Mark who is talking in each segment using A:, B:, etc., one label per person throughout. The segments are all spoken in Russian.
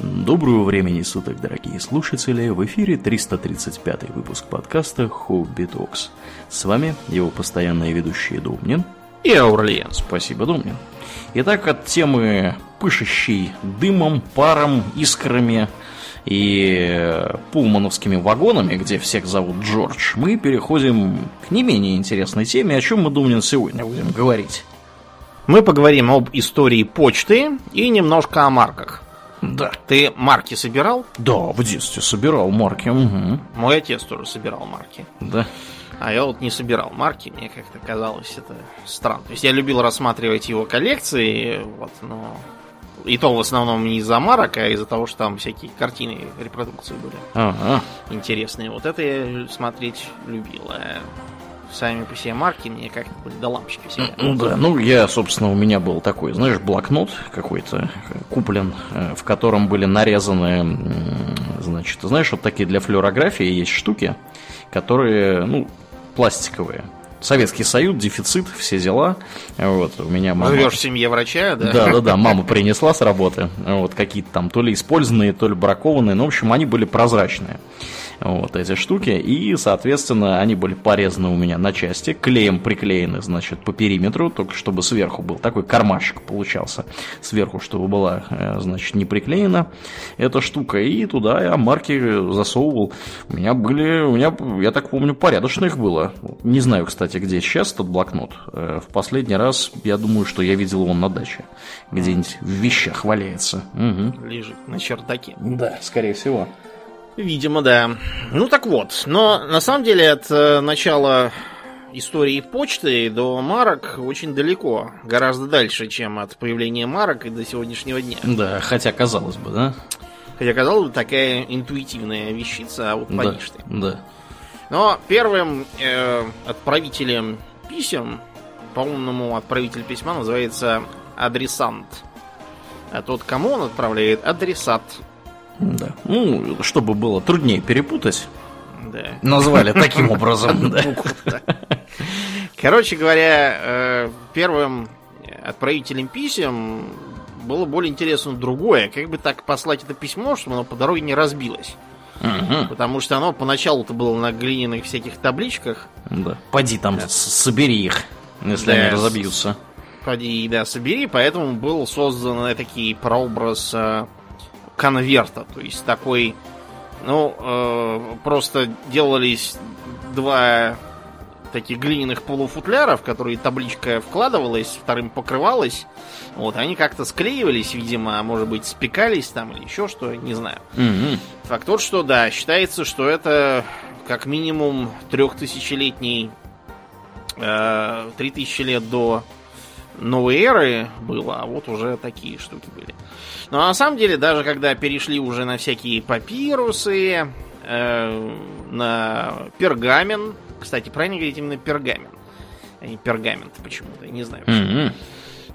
A: Доброго времени суток, дорогие слушатели! В эфире 335 выпуск подкаста Хобби Токс. С вами его постоянные ведущие Домнин
B: и Аурлиен.
A: Спасибо, Домнин. Итак, от темы пышущей дымом, паром, искрами и пулмановскими вагонами, где всех зовут Джордж, мы переходим к не менее интересной теме, о чем мы, Думнин, сегодня будем говорить.
B: Мы поговорим об истории почты и немножко о марках.
A: Да.
B: Ты марки собирал?
A: Да, в детстве собирал марки. Угу.
B: Мой отец тоже собирал марки.
A: Да.
B: А я вот не собирал марки, мне как-то казалось это странно. То есть я любил рассматривать его коллекции, вот, но и то в основном не из-за марок, а из-за того, что там всякие картины репродукции были
A: ага.
B: интересные. Вот это я смотреть любил. А сами по себе марки мне как-то были до лампочки всегда.
A: Ну да, ну я, собственно, у меня был такой, знаешь, блокнот какой-то куплен, э, в котором были нарезаны, значит, знаешь, вот такие для флюорографии есть штуки, которые, ну, пластиковые. Советский Союз, дефицит, все дела. Вот, у меня мама...
B: Живешь в семье врача, да?
A: Да, да, да, мама принесла с работы. Вот, какие-то там то ли использованные, то ли бракованные. Ну, в общем, они были прозрачные вот эти штуки, и, соответственно, они были порезаны у меня на части, клеем приклеены, значит, по периметру, только чтобы сверху был такой кармашек получался, сверху, чтобы была, э, значит, не приклеена эта штука, и туда я марки засовывал. У меня были, у меня, я так помню, порядочно их было. Не знаю, кстати, где сейчас этот блокнот. Э, в последний раз, я думаю, что я видел его на даче, где-нибудь в вещах валяется.
B: Угу. Лежит на чердаке.
A: Да, скорее всего.
B: Видимо, да. Ну так вот, но на самом деле от э, начала истории почты до марок очень далеко, гораздо дальше, чем от появления марок и до сегодняшнего дня.
A: Да, хотя казалось бы, да?
B: Хотя казалось бы такая интуитивная вещица, а вот
A: да,
B: ты.
A: Да.
B: Но первым э, отправителем писем, по-умному отправитель письма называется адресант. А тот, кому он отправляет, адресат.
A: Да. Ну, чтобы было труднее перепутать.
B: Да.
A: Назвали таким образом.
B: Короче говоря, э, первым отправителем писем было более интересно другое. Как бы так послать это письмо, чтобы оно по дороге не разбилось.
A: Угу.
B: Потому что оно поначалу-то было на глиняных всяких табличках.
A: Да. Поди там, да. собери их, если да. они разобьются.
B: Поди, да, собери. Поэтому был создан такой прообраз э, конверта. То есть такой, ну, э, просто делались два таких глиняных полуфутляра, в которые табличка вкладывалась, вторым покрывалась. Вот, они как-то склеивались, видимо, а может быть, спекались там или еще что, не знаю.
A: Угу.
B: Факт тот, что да, считается, что это как минимум трехтысячелетний, э, три тысячи лет до новой эры было, а вот уже такие штуки были. Но на самом деле, даже когда перешли уже на всякие папирусы, э, на пергамен, кстати, правильно говорить именно пергамен, а не пергамент почему-то, не знаю
A: Mm-hmm.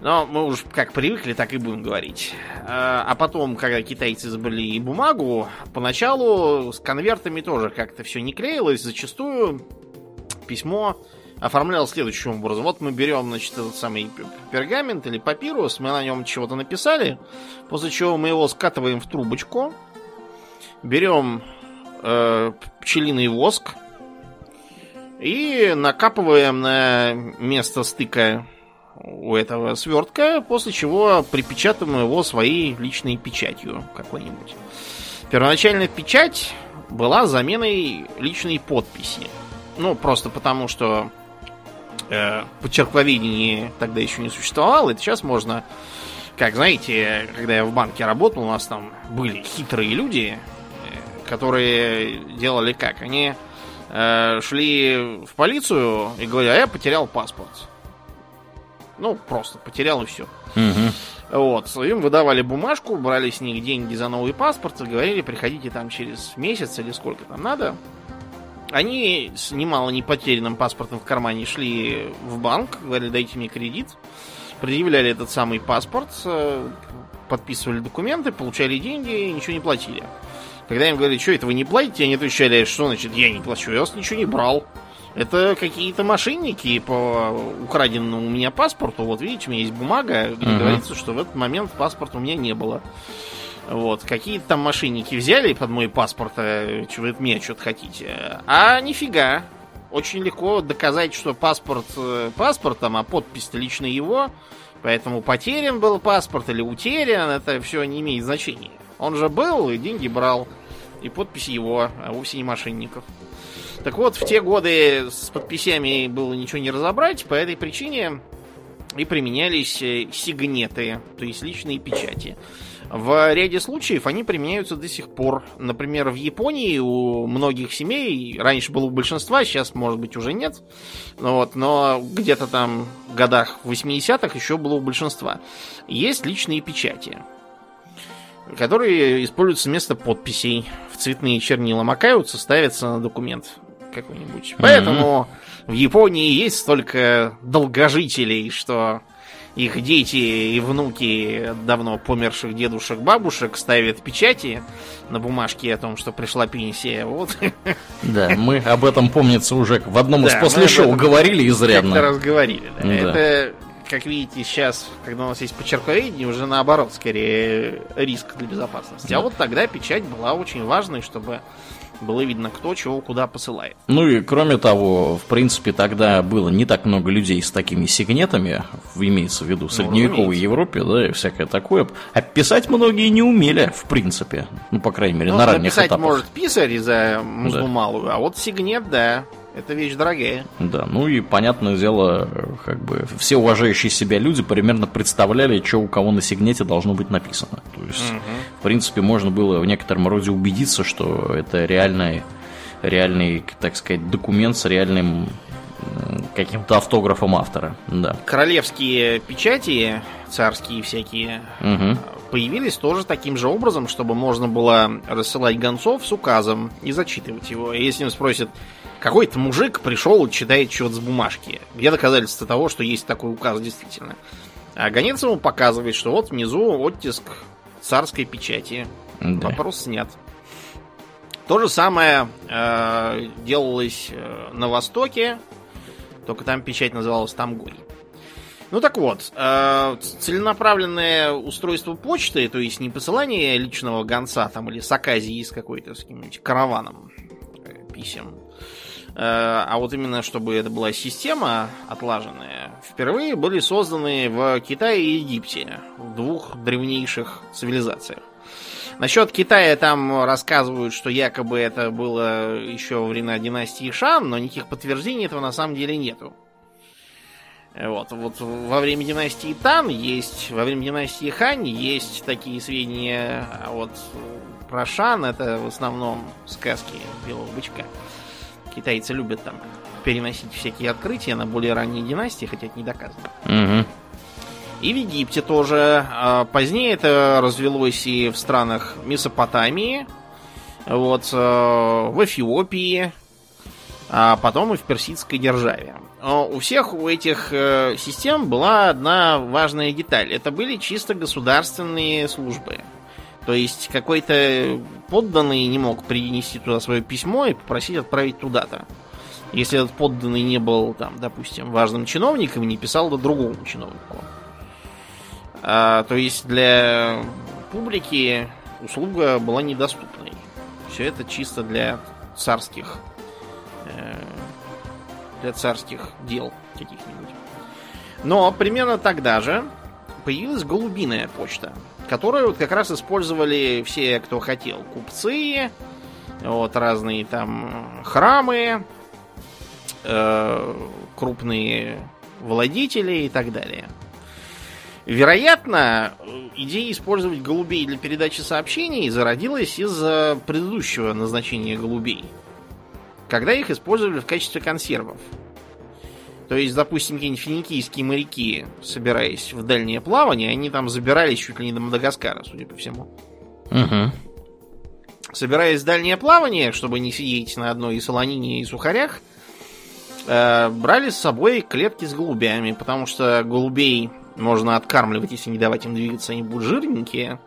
B: Но мы уж как привыкли, так и будем говорить. А, а потом, когда китайцы изобрели и бумагу, поначалу с конвертами тоже как-то все не клеилось. Зачастую письмо оформлял следующим образом. Вот мы берем, значит, этот самый пергамент или папирус, мы на нем чего-то написали, после чего мы его скатываем в трубочку, берем э, пчелиный воск и накапываем на место стыка у этого свертка, после чего припечатаем его своей личной печатью какой-нибудь. Первоначальная печать была заменой личной подписи. Ну, просто потому, что э, почерковедение тогда еще не существовало. Это сейчас можно, как знаете, когда я в банке работал, у нас там были хитрые люди, э, которые делали как? Они э, шли в полицию и говорили, а я потерял паспорт. Ну, просто потерял и все.
A: Угу.
B: Вот, им выдавали бумажку, брали с них деньги за новый паспорт и говорили, приходите там через месяц или сколько там надо. Они с немало не потерянным паспортом в кармане шли в банк, говорили, дайте мне кредит. Предъявляли этот самый паспорт, э, подписывали документы, получали деньги и ничего не платили. Когда им говорили, что это вы не платите, они отвечали, что значит я не плачу, я вас ничего не брал. Это какие-то мошенники по украденному у меня паспорту. Вот видите, у меня есть бумага, где uh-huh. говорится, что в этот момент паспорта у меня не было. Вот, какие-то там мошенники взяли под мой паспорт, что вы от меня что-то хотите. А нифига. Очень легко доказать, что паспорт э, паспортом, а подпись-то лично его. Поэтому потерян был паспорт или утерян, это все не имеет значения. Он же был и деньги брал. И подпись его, а вовсе не мошенников. Так вот, в те годы с подписями было ничего не разобрать, по этой причине и применялись э, сигнеты, то есть личные печати. В ряде случаев они применяются до сих пор. Например, в Японии у многих семей, раньше было у большинства, сейчас, может быть, уже нет, вот, но где-то там в годах 80-х еще было у большинства, есть личные печати, которые используются вместо подписей. В цветные чернила макаются, ставятся на документ какой-нибудь. Mm-hmm. В Японии есть столько долгожителей, что их дети и внуки давно померших дедушек, бабушек ставят печати на бумажке о том, что пришла пенсия. Вот.
A: Да, мы об этом, помнится, уже в одном из после шоу говорили изрядно.
B: раз говорили, да. да. Это, как видите, сейчас, когда у нас есть почерковедение, уже наоборот, скорее риск для безопасности. Да. А вот тогда печать была очень важной, чтобы было видно, кто чего куда посылает.
A: Ну и кроме того, в принципе, тогда было не так много людей с такими сигнетами, имеется в виду в ну, средневековой ну, Европе, да, и всякое такое. А писать многие не умели, в принципе. Ну, по крайней мере, ну, на ранних этапах.
B: может писарь за музлу да. малую, а вот сигнет, да. Это вещь дорогая.
A: Да, ну и понятное дело, как бы все уважающие себя люди примерно представляли, что у кого на сигнете должно быть написано. То есть, угу. в принципе, можно было в некотором роде убедиться, что это реальный, реальный, так сказать, документ с реальным каким-то автографом автора. Да.
B: Королевские печати, царские всякие, угу. появились тоже таким же образом, чтобы можно было рассылать гонцов с указом и зачитывать его. Если он спросит, какой-то мужик пришел и читает что-то с бумажки. Где доказательство того, что есть такой указ действительно? А гонец ему показывает, что вот внизу оттиск царской печати. Да. Вопрос снят. То же самое э, делалось э, на Востоке, только там печать называлась Тамгой. Ну так вот, э, целенаправленное устройство почты, то есть не посылание личного гонца там или саказии с какой-то с каким-нибудь караваном э, писем, а вот именно чтобы это была система отлаженная, впервые были созданы в Китае и Египте, в двух древнейших цивилизациях. Насчет Китая там рассказывают, что якобы это было еще во времена династии Шан, но никаких подтверждений этого на самом деле нету. Вот, вот во время династии Тан есть, во время династии Хань есть такие сведения, а вот про Шан это в основном сказки Белого Бычка. Китайцы любят там переносить всякие открытия на более ранние династии, хотя это не доказано. Угу. И в Египте тоже. А, позднее это развелось и в странах Месопотамии, вот, а, в Эфиопии, а потом и в персидской державе. У всех у этих э, систем была одна важная деталь. Это были чисто государственные службы. То есть какой-то подданный не мог принести туда свое письмо и попросить отправить туда-то. Если этот подданный не был, там, допустим, важным чиновником не писал до другому чиновнику. А, то есть для публики услуга была недоступной. Все это чисто для царских э, для царских дел каких-нибудь. Но примерно тогда же появилась голубиная почта которую вот как раз использовали все, кто хотел. Купцы, вот разные там храмы, э, крупные владетели и так далее. Вероятно, идея использовать голубей для передачи сообщений зародилась из-за предыдущего назначения голубей, когда их использовали в качестве консервов. То есть, допустим, какие-нибудь финикийские моряки, собираясь в дальнее плавание, они там забирались чуть ли не до Мадагаскара, судя по всему. Угу. Собираясь в дальнее плавание, чтобы не сидеть на одной солонине и сухарях, э, брали с собой клетки с голубями, потому что голубей можно откармливать, если не давать им двигаться, они будут жирненькие.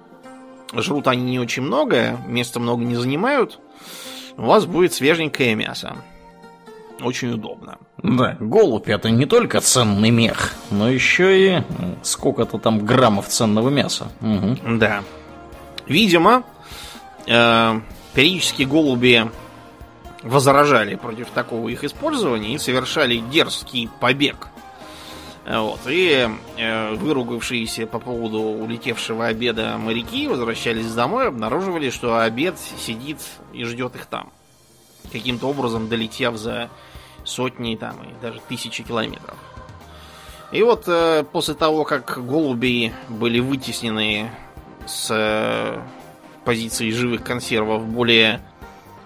B: Жрут они не очень много, места много не занимают. У вас будет свеженькое мясо. Очень удобно.
A: Да, голубь это не только ценный мех, но еще и сколько-то там граммов ценного мяса.
B: Угу. Да. Видимо, э, периодически голуби возражали против такого их использования и совершали дерзкий побег. Вот. И э, выругавшиеся по поводу улетевшего обеда моряки возвращались домой, обнаруживали, что обед сидит и ждет их там. Каким-то образом долетев за сотни там, и даже тысячи километров. И вот э, после того, как голуби были вытеснены с э, позиции живых консервов более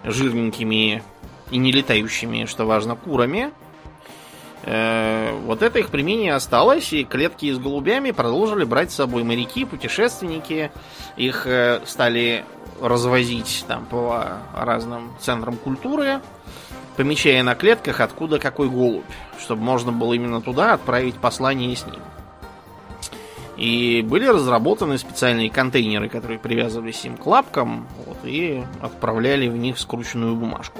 B: жирненькими и не летающими, что важно, курами, э, вот это их применение осталось, и клетки с голубями продолжили брать с собой моряки, путешественники. Их э, стали развозить там по разным центрам культуры, помечая на клетках, откуда какой голубь, чтобы можно было именно туда отправить послание с ним. И были разработаны специальные контейнеры, которые привязывались им к лапкам вот, и отправляли в них скрученную бумажку.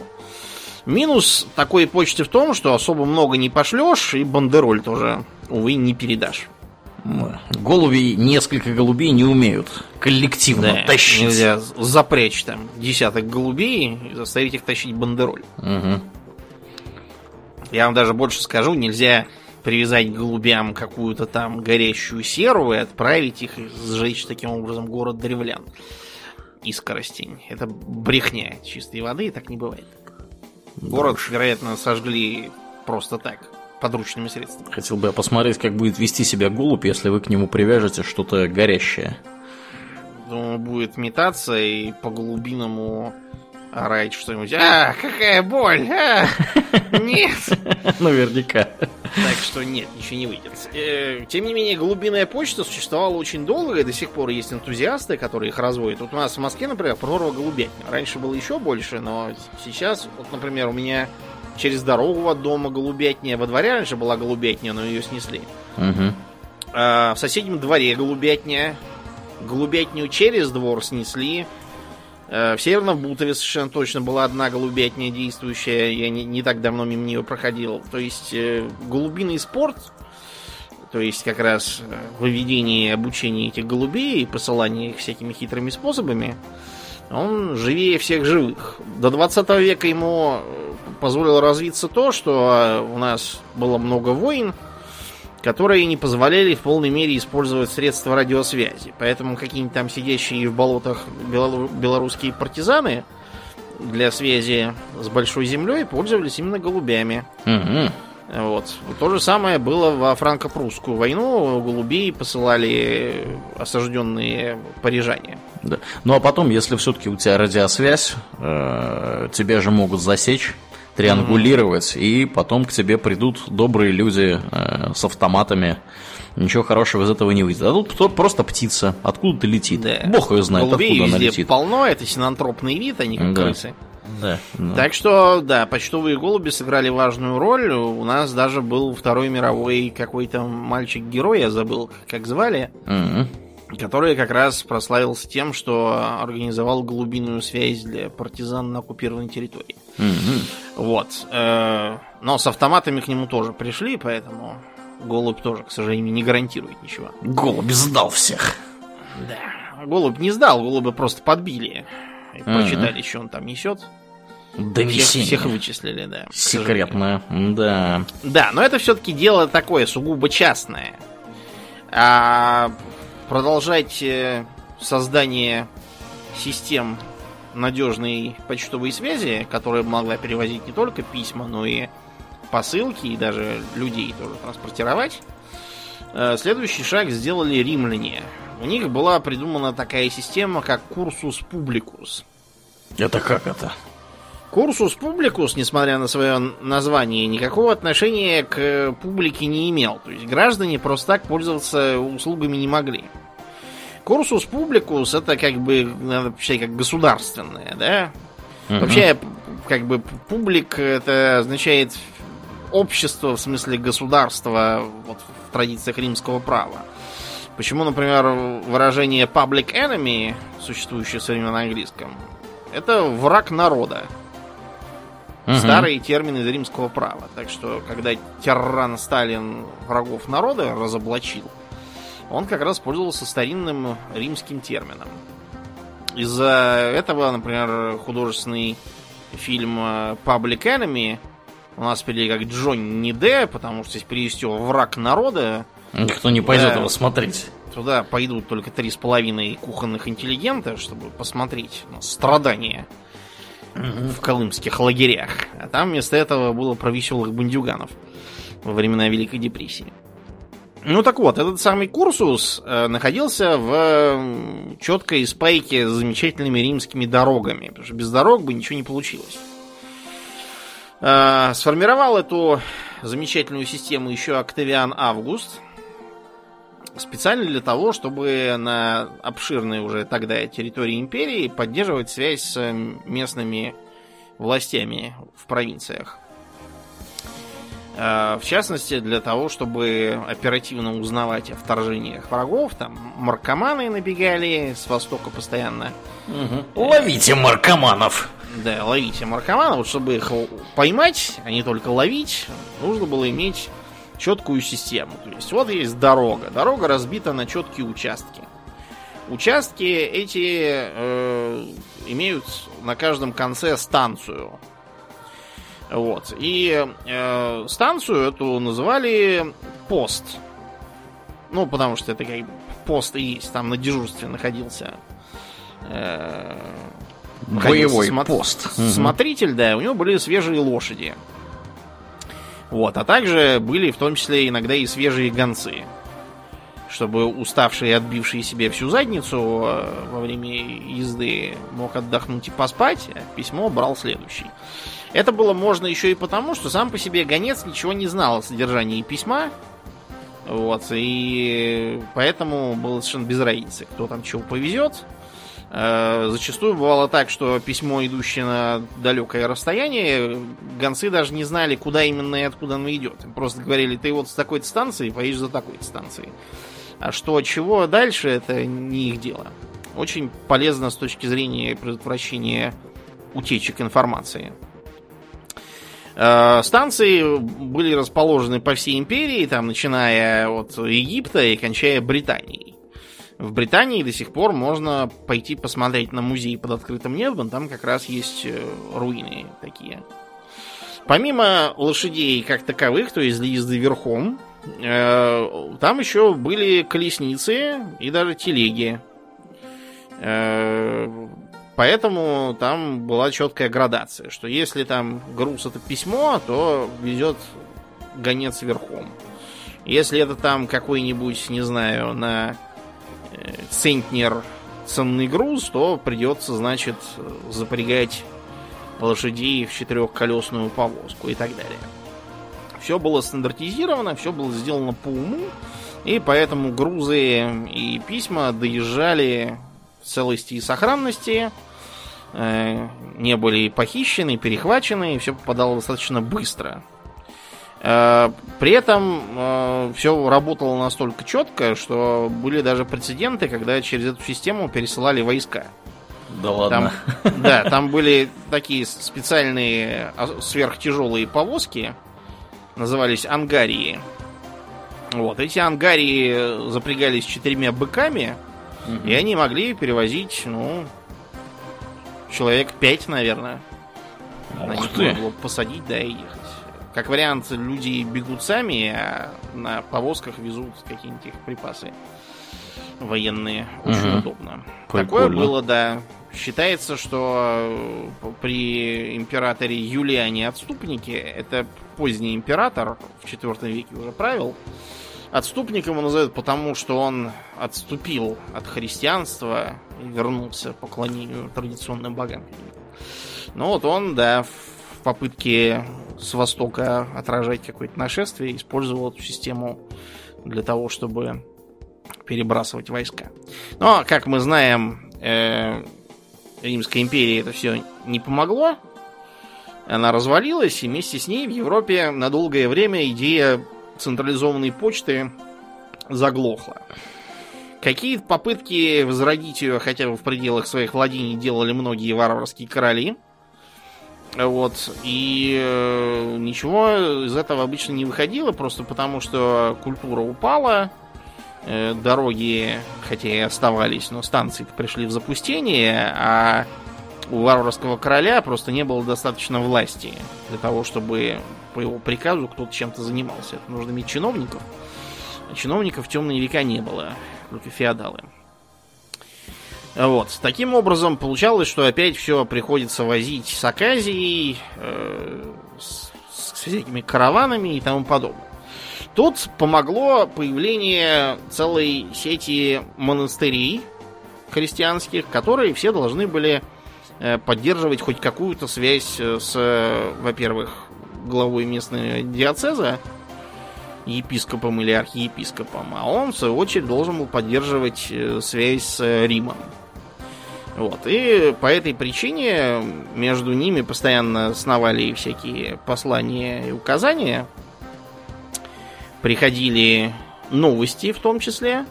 B: Минус такой почты в том, что особо много не пошлешь, и бандероль тоже, увы, не передашь.
A: Голуби, несколько голубей не умеют коллективно да, тащить.
B: Нельзя запрячь там десяток голубей и заставить их тащить бандероль. Угу. Я вам даже больше скажу, нельзя привязать к голубям какую-то там горящую серу и отправить их сжечь таким образом город древлян. И скоростень. Это брехня чистой воды, и так не бывает. Город, вероятно, сожгли просто так, подручными средствами.
A: Хотел бы я посмотреть, как будет вести себя голубь, если вы к нему привяжете что-то горящее.
B: Думаю, будет метаться и по голубиному орать что-нибудь. А, какая боль! А, нет!
A: Наверняка.
B: Так что нет, ничего не выйдет. Э, тем не менее, голубиная почта существовала очень долго, и до сих пор есть энтузиасты, которые их разводят. Вот у нас в Москве, например, прорва голубятня. Раньше было еще больше, но сейчас, вот, например, у меня через дорогу от дома голубятня. Во дворе раньше была голубятня, но ее снесли. Угу. А в соседнем дворе голубятня. Голубятню через двор снесли. Э, в Северном Бутове совершенно точно была одна голубятня действующая. Я не, не так давно мимо нее проходил. То есть э, голубиный спорт, то есть как раз э, выведение и обучение этих голубей и посылание их всякими хитрыми способами, он живее всех живых. До 20 века ему позволило развиться то, что у нас было много войн, которые не позволяли в полной мере использовать средства радиосвязи. Поэтому какие-нибудь там сидящие в болотах белорусские партизаны для связи с большой землей пользовались именно голубями. Угу. Вот. То же самое было во франко-прусскую войну. Голубей посылали осажденные парижане.
A: Да. Ну а потом, если все-таки у тебя радиосвязь, э, тебя же могут засечь триангулировать, mm-hmm. и потом к тебе придут добрые люди э, с автоматами. Ничего хорошего из этого не выйдет. А тут просто птица. Откуда ты летит? Да. Бог ее знает, Голубей откуда она летит.
B: полно, это синантропный вид, они как да. крысы. Да, да. Так что, да, почтовые голуби сыграли важную роль. У нас даже был Второй мировой какой-то мальчик-герой, я забыл, как звали. Mm-hmm который как раз прославился тем, что организовал глубинную связь для партизан на оккупированной территории. Mm-hmm. Вот. Э, но с автоматами к нему тоже пришли, поэтому голубь тоже, к сожалению, не гарантирует ничего.
A: Голубь сдал всех.
B: Да. Голубь не сдал, голубя просто подбили. И mm-hmm. прочитали, что он там несет.
A: Донесение.
B: Всех, всех вычислили, да.
A: Секретное, да.
B: Да, но это все-таки дело такое сугубо частное. А продолжать э, создание систем надежной почтовой связи, которая могла перевозить не только письма, но и посылки, и даже людей тоже транспортировать. Э, следующий шаг сделали римляне. У них была придумана такая система, как cursus publicus.
A: Это как это?
B: Cursus publicus, несмотря на свое название, никакого отношения к публике не имел. То есть граждане просто так пользоваться услугами не могли. Cursus publicus это как бы надо вообще как государственное, да? Угу. Вообще, как бы public это означает общество, в смысле государства, вот в традициях римского права. Почему, например, выражение public enemy, существующее в современном английском, это враг народа. Угу. Старые термины из римского права. Так что, когда тиран Сталин врагов народа разоблачил, он как раз пользовался старинным римским термином. Из-за этого, например, художественный фильм э, Public Enemy у нас перевели как Джонни Д, потому что здесь перевести его враг народа.
A: Никто не пойдет да, его смотреть.
B: Туда пойдут только три с половиной кухонных интеллигента, чтобы посмотреть на страдания в колымских лагерях. А там вместо этого было про веселых бандюганов во времена Великой депрессии. Ну так вот, этот самый Курсус э, находился в четкой спайке с замечательными римскими дорогами, потому что без дорог бы ничего не получилось. Э, сформировал эту замечательную систему еще Октавиан Август, специально для того, чтобы на обширной уже тогда территории империи поддерживать связь с местными властями в провинциях. Э, в частности, для того, чтобы оперативно узнавать о вторжениях врагов. Там маркоманы набегали с востока постоянно.
A: Угу. Ловите маркоманов!
B: Да, ловите маркоманов. Чтобы их поймать, а не только ловить, нужно было иметь четкую систему. То есть вот есть дорога. Дорога разбита на четкие участки. Участки эти э, имеют на каждом конце станцию. Вот. И э, станцию эту называли пост. Ну, потому что это как пост и есть. Там на дежурстве находился
A: э, боевой смо- пост.
B: Смотритель, да, у него были свежие лошади. Вот, а также были в том числе иногда и свежие гонцы. Чтобы уставший и отбивший себе всю задницу э, во время езды мог отдохнуть и поспать, а письмо брал следующий. Это было можно еще и потому, что сам по себе гонец ничего не знал о содержании письма. Вот, и поэтому было совершенно без разницы, кто там чего повезет. Э, зачастую бывало так, что письмо, идущее на далекое расстояние, гонцы даже не знали, куда именно и откуда оно идет. Им просто говорили, ты вот с такой-то станции поедешь за такой-то станцией. А что, чего дальше, это не их дело. Очень полезно с точки зрения предотвращения утечек информации. Э, станции были расположены по всей империи, там, начиная от Египта и кончая Британией. В Британии до сих пор можно пойти посмотреть на музей под открытым небом, там как раз есть э, руины такие. Помимо лошадей как таковых, то есть для езды верхом, э, там еще были колесницы и даже телеги. Поэтому там была четкая градация, что если там груз это письмо, то везет гонец верхом. Если это там какой-нибудь, не знаю, на э, центнер ценный груз, то придется, значит, запрягать лошадей в четырехколесную повозку и так далее. Все было стандартизировано, все было сделано по уму, и поэтому грузы и письма доезжали в целости и сохранности Э, не были похищены, перехвачены, и все попадало достаточно быстро. Э, при этом э, все работало настолько четко, что были даже прецеденты, когда через эту систему пересылали войска.
A: Да ладно.
B: Там, да, там были такие специальные а, сверхтяжелые повозки, назывались ангарии. Вот, эти ангарии запрягались четырьмя быками, угу. и они могли перевозить, ну, человек 5, наверное. Ух на них можно было посадить, да, и ехать. Как вариант, люди бегут сами, а на повозках везут какие-нибудь их припасы военные. Очень угу. удобно. Прикольно. Такое было, да. Считается, что при императоре Юлиане Отступнике, это поздний император, в IV веке уже правил, Отступником его называют потому, что он отступил от христианства и вернулся к поклонению традиционным богам. Ну вот он, да, попытке с востока отражать какое-то нашествие, использовал эту систему для того, чтобы перебрасывать войска. Но, как мы знаем, э, Римской империи это все не помогло. Она развалилась, и вместе с ней в Европе на долгое время идея централизованной почты заглохла. Какие попытки возродить ее хотя бы в пределах своих владений делали многие варварские короли. Вот. И э, ничего из этого обычно не выходило, просто потому что культура упала, э, дороги, хотя и оставались, но станции пришли в запустение, а у варварского короля просто не было достаточно власти для того, чтобы по его приказу кто-то чем-то занимался. Это нужно иметь чиновников. А чиновников в темные века не было, только феодалы. Вот. Таким образом, получалось, что опять все приходится возить с Аказией, э, с, с всякими караванами и тому подобное. Тут помогло появление целой сети монастырей христианских, которые все должны были э, поддерживать хоть какую-то связь э, с, во-первых, главой местной диацеза, епископом или архиепископом, а он, в свою очередь, должен был поддерживать э, связь с Римом. Вот. И по этой причине между ними постоянно сновали всякие послания и указания. Приходили новости в том числе.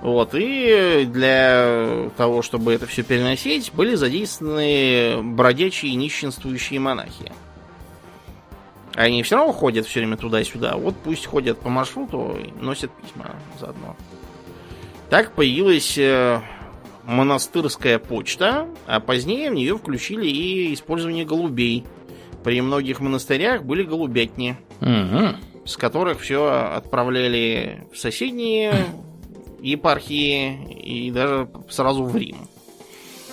B: Вот. И для того, чтобы это все переносить, были задействованы бродячие нищенствующие монахи. Они все равно ходят все время туда-сюда. Вот пусть ходят по маршруту и носят письма заодно. Так появилась э, монастырская почта, а позднее в нее включили и использование голубей. При многих монастырях были голубятни, угу. с которых все отправляли в соседние епархии и даже сразу в Рим.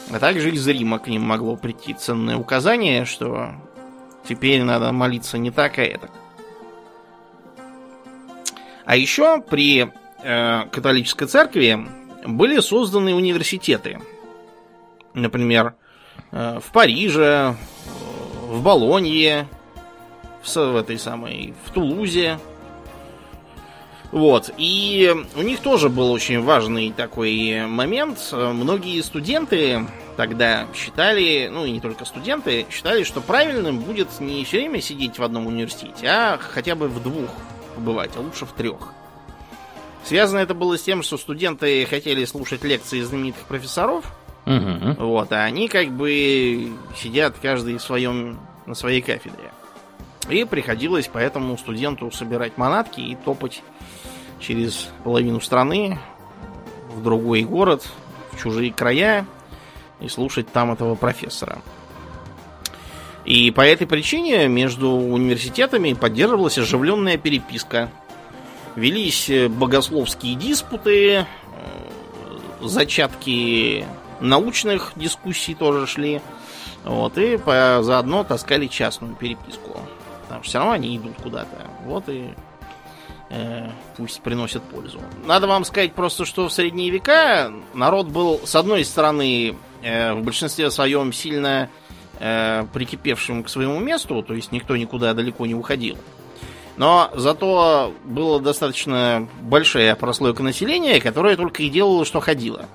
B: А также из Рима к ним могло прийти ценное указание, что теперь надо молиться не так, а это. А еще при э, католической церкви были созданы университеты. Например, э, в Париже, в Болонье, в, в этой самой, в Тулузе. Вот. И у них тоже был очень важный такой момент. Многие студенты тогда считали, ну и не только студенты, считали, что правильным будет не все время сидеть в одном университете, а хотя бы в двух побывать, а лучше в трех. Связано это было с тем, что студенты хотели слушать лекции знаменитых профессоров. Угу. Вот, а они как бы сидят каждый в своем, на своей кафедре. И приходилось поэтому студенту собирать манатки и топать через половину страны в другой город, в чужие края и слушать там этого профессора. И по этой причине между университетами поддерживалась оживленная переписка – велись э, богословские диспуты, э, зачатки научных дискуссий тоже шли. Вот, и по, заодно таскали частную переписку. Потому все равно они идут куда-то. Вот и э, пусть приносят пользу. Надо вам сказать просто, что в средние века народ был, с одной стороны, э, в большинстве своем сильно э, прикипевшим к своему месту, то есть никто никуда далеко не уходил. Но зато была достаточно большая прослойка населения, которая только и делала, что ходила.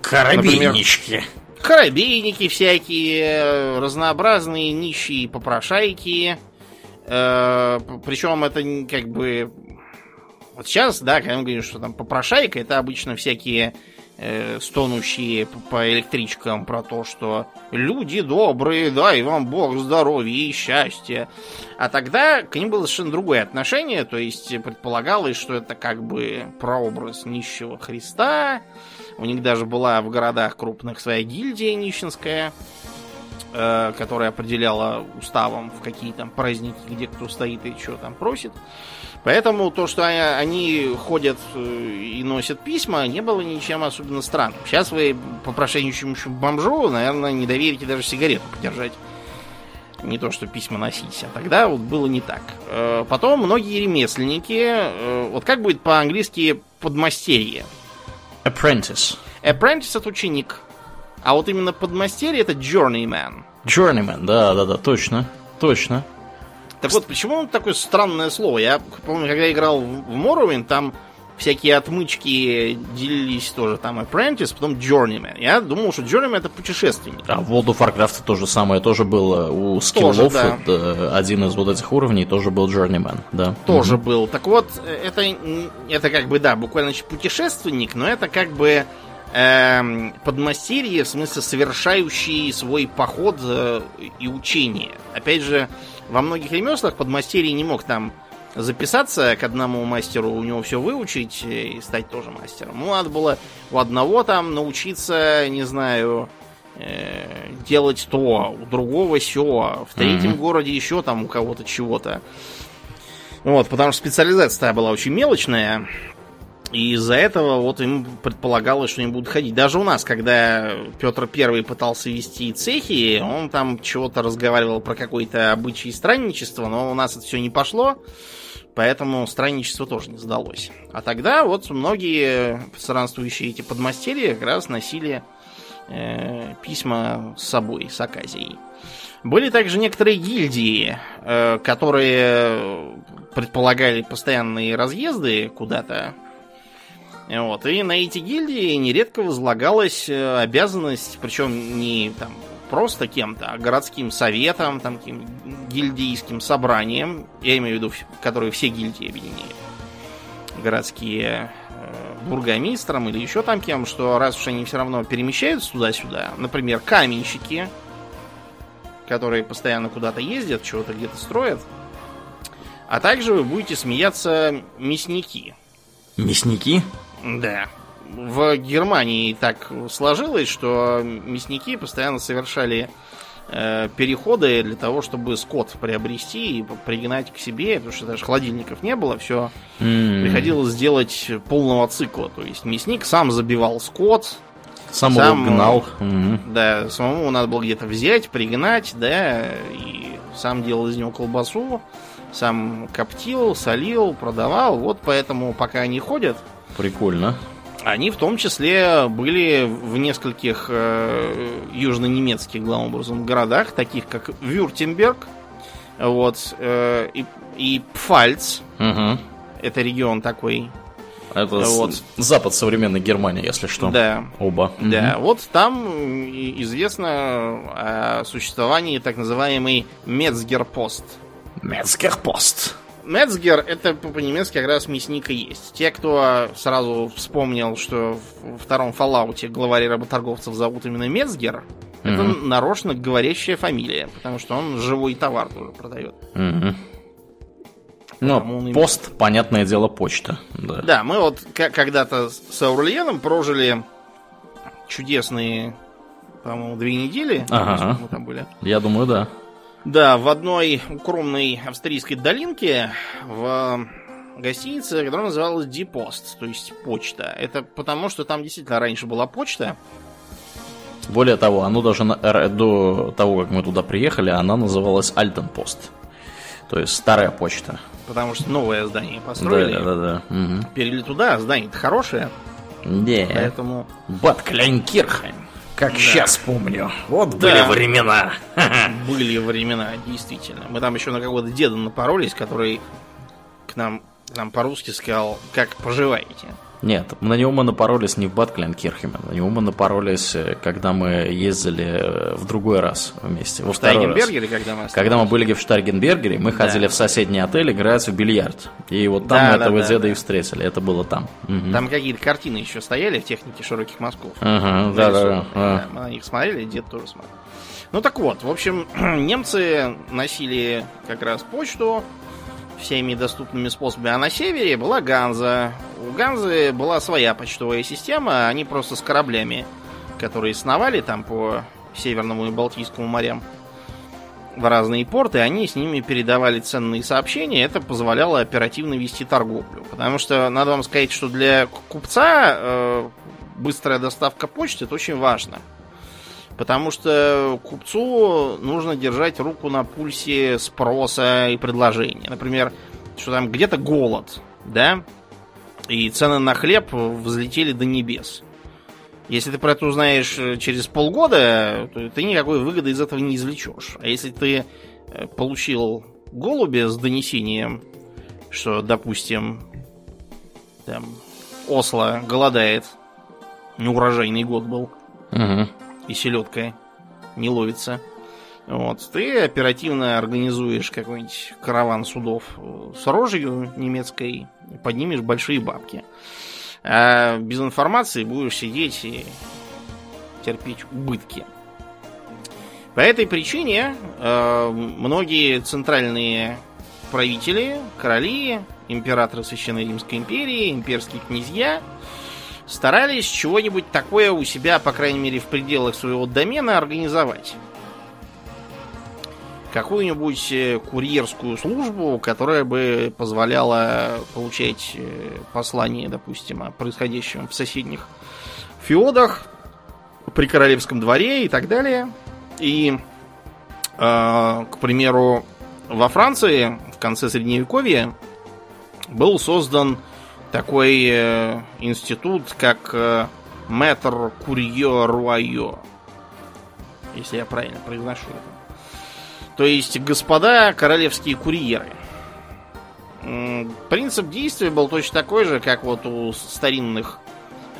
A: Коробейнички.
B: Например, коробейники всякие, разнообразные нищие попрошайки. Э, причем это как бы... Вот сейчас, да, когда мы говорим, что там попрошайка, это обычно всякие э, стонущие по электричкам про то, что люди добрые, дай вам Бог здоровья и счастья. А тогда к ним было совершенно другое отношение, то есть предполагалось, что это как бы прообраз нищего Христа. У них даже была в городах крупных своя гильдия нищенская, э, которая определяла уставом, в какие там праздники, где кто стоит и что там просит. Поэтому то, что они ходят э, и носят письма, не было ничем особенно странным. Сейчас вы по прошенничему бомжу, наверное, не доверите даже сигарету подержать. Не то, что письма носить. А тогда вот было не так. Э, потом многие ремесленники... Э, вот как будет по-английски подмастерье?
A: Apprentice.
B: Apprentice это ученик. А вот именно подмастерье это journeyman.
A: Journeyman, да, да, да, точно. Точно.
B: Так вот, почему такое странное слово? Я помню, когда играл в Morrowind, там всякие отмычки делились тоже. Там Apprentice, потом Journeyman. Я думал, что Journeyman это путешественник.
A: А в World of Warcraft то же самое тоже было. У скиллов да. это, один из вот этих уровней тоже был Journeyman, да.
B: Тоже угу. был. Так вот, это, это как бы, да, буквально путешественник, но это как бы э, подмастерье, в смысле совершающий свой поход э, и учение. Опять же, во многих ремеслах подмастерье не мог там записаться к одному мастеру, у него все выучить и стать тоже мастером. Ну, надо было у одного там научиться, не знаю, э, делать то, у другого все, в третьем mm-hmm. городе еще там у кого-то чего-то. Вот, потому что специализация была очень мелочная. И из-за этого вот им предполагалось, что они будут ходить. Даже у нас, когда Петр Первый пытался вести цехи, он там чего-то разговаривал про какое-то обычай странничество, но у нас это все не пошло, поэтому странничество тоже не сдалось. А тогда вот многие странствующие эти подмастерья как раз носили э, письма с собой, с оказией. Были также некоторые гильдии, э, которые предполагали постоянные разъезды куда-то вот. И на эти гильдии нередко возлагалась э, обязанность, причем не там просто кем-то, а городским советом, там, каким гильдийским собранием, я имею в виду, которые все гильдии объединили, городские э, бургомистром или еще там кем, что раз уж они все равно перемещаются туда-сюда, например, каменщики, которые постоянно куда-то ездят, чего-то где-то строят, а также вы будете смеяться мясники.
A: Мясники?
B: Да. В Германии так сложилось, что мясники постоянно совершали э, переходы для того, чтобы скот приобрести и пригнать к себе, потому что даже холодильников не было, все mm. приходилось сделать полного цикла. То есть мясник сам забивал скот,
A: сам, сам гнал.
B: Да, самому надо было где-то взять, пригнать, да, и сам делал из него колбасу, сам коптил, солил, продавал. Вот поэтому, пока они ходят,
A: Прикольно.
B: Они в том числе были в нескольких э, южно-немецких, главным образом, городах, таких как Вюртемберг, вот, э, и, и Пфальц. Угу. Это регион такой.
A: Это вот. запад современной Германии, если что.
B: Да.
A: Оба.
B: Да. Угу. Вот там известно о существовании так называемый Мецгерпост.
A: Мецгерпост.
B: Мецгер это по-немецки как раз мясник и есть. Те, кто сразу вспомнил, что в втором Fallout главарь работорговцев зовут именно Мецгер, mm-hmm. это нарочно говорящая фамилия, потому что он живой товар тоже продает.
A: Mm-hmm. Ну, пост, понятное дело, почта.
B: Да, да мы вот когда-то с Аурлиеном прожили чудесные, по-моему, две недели.
A: Ага. Мы там были. Я думаю, да.
B: Да, в одной укромной австрийской долинке в гостинице, которая называлась Дипост, то есть почта. Это потому, что там действительно раньше была почта.
A: Более того, оно даже на, до того, как мы туда приехали, она называлась Альтенпост. То есть старая почта.
B: Потому что новое здание построили.
A: Да, да, да. Угу.
B: Перели туда, здание хорошее.
A: Да.
B: Поэтому...
A: Бад Кляйнкирхайм. Как да. сейчас помню. Вот да. были времена.
B: Были времена, действительно. Мы там еще на какого-то деда напоролись, который к нам, к нам по-русски сказал, как поживаете.
A: Нет, на него мы напоролись не в Баткленкирхеме, на него мы напоролись, э, когда мы ездили э, в другой раз вместе.
B: Во в Штайгенбергере, когда мы
A: Когда мы были в Штайгенбергере, мы да. ходили в соседний отель играть в бильярд. И вот там да, этого да, деда да. и встретили, это было там.
B: Угу. Там какие-то картины еще стояли в технике широких мазков.
A: Ага, да, да, да,
B: да. Мы на них смотрели, дед тоже смотрел. Ну так вот, в общем, немцы носили как раз почту, всеми доступными способами. А на севере была Ганза. У Ганзы была своя почтовая система, они просто с кораблями, которые сновали там по Северному и Балтийскому морям в разные порты, они с ними передавали ценные сообщения, это позволяло оперативно вести торговлю. Потому что, надо вам сказать, что для купца э, быстрая доставка почты это очень важно. Потому что купцу нужно держать руку на пульсе спроса и предложения. Например, что там где-то голод, да, и цены на хлеб взлетели до небес. Если ты про это узнаешь э, через полгода, то ты никакой выгоды из этого не извлечешь. А если ты э, получил голубя с донесением, что, допустим, там, Осло голодает, неурожайный год был,
A: угу
B: и селедка не ловится. Вот, ты оперативно организуешь какой-нибудь караван судов с рожью немецкой, поднимешь большие бабки. А без информации будешь сидеть и терпеть убытки. По этой причине э, многие центральные правители, короли, императоры Священной Римской империи, имперские князья старались чего-нибудь такое у себя, по крайней мере, в пределах своего домена организовать. Какую-нибудь э, курьерскую службу, которая бы позволяла получать э, послания, допустим, о происходящем в соседних феодах, при королевском дворе и так далее. И, э, к примеру, во Франции в конце Средневековья был создан такой э, институт, как э, Мэтр Курье Руайо. Если я правильно произношу это. То есть, господа королевские курьеры. Принцип действия был точно такой же, как вот у старинных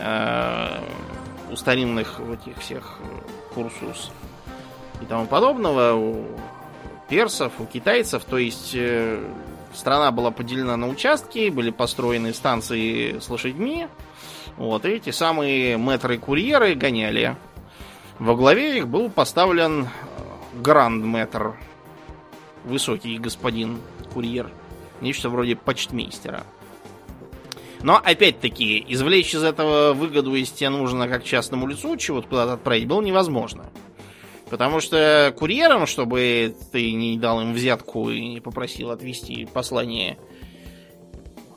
B: э, у старинных этих всех э, курсус и тому подобного, у персов, у китайцев. То есть э, страна была поделена на участки, были построены станции с лошадьми. Вот, и эти самые мэтры-курьеры гоняли. Во главе их был поставлен э, гранд-мэтр, высокий господин курьер, нечто вроде почтмейстера. Но, опять-таки, извлечь из этого выгоду, если тебе нужно как частному лицу чего-то куда-то отправить, было невозможно. Потому что курьерам, чтобы ты не дал им взятку и не попросил отвезти послание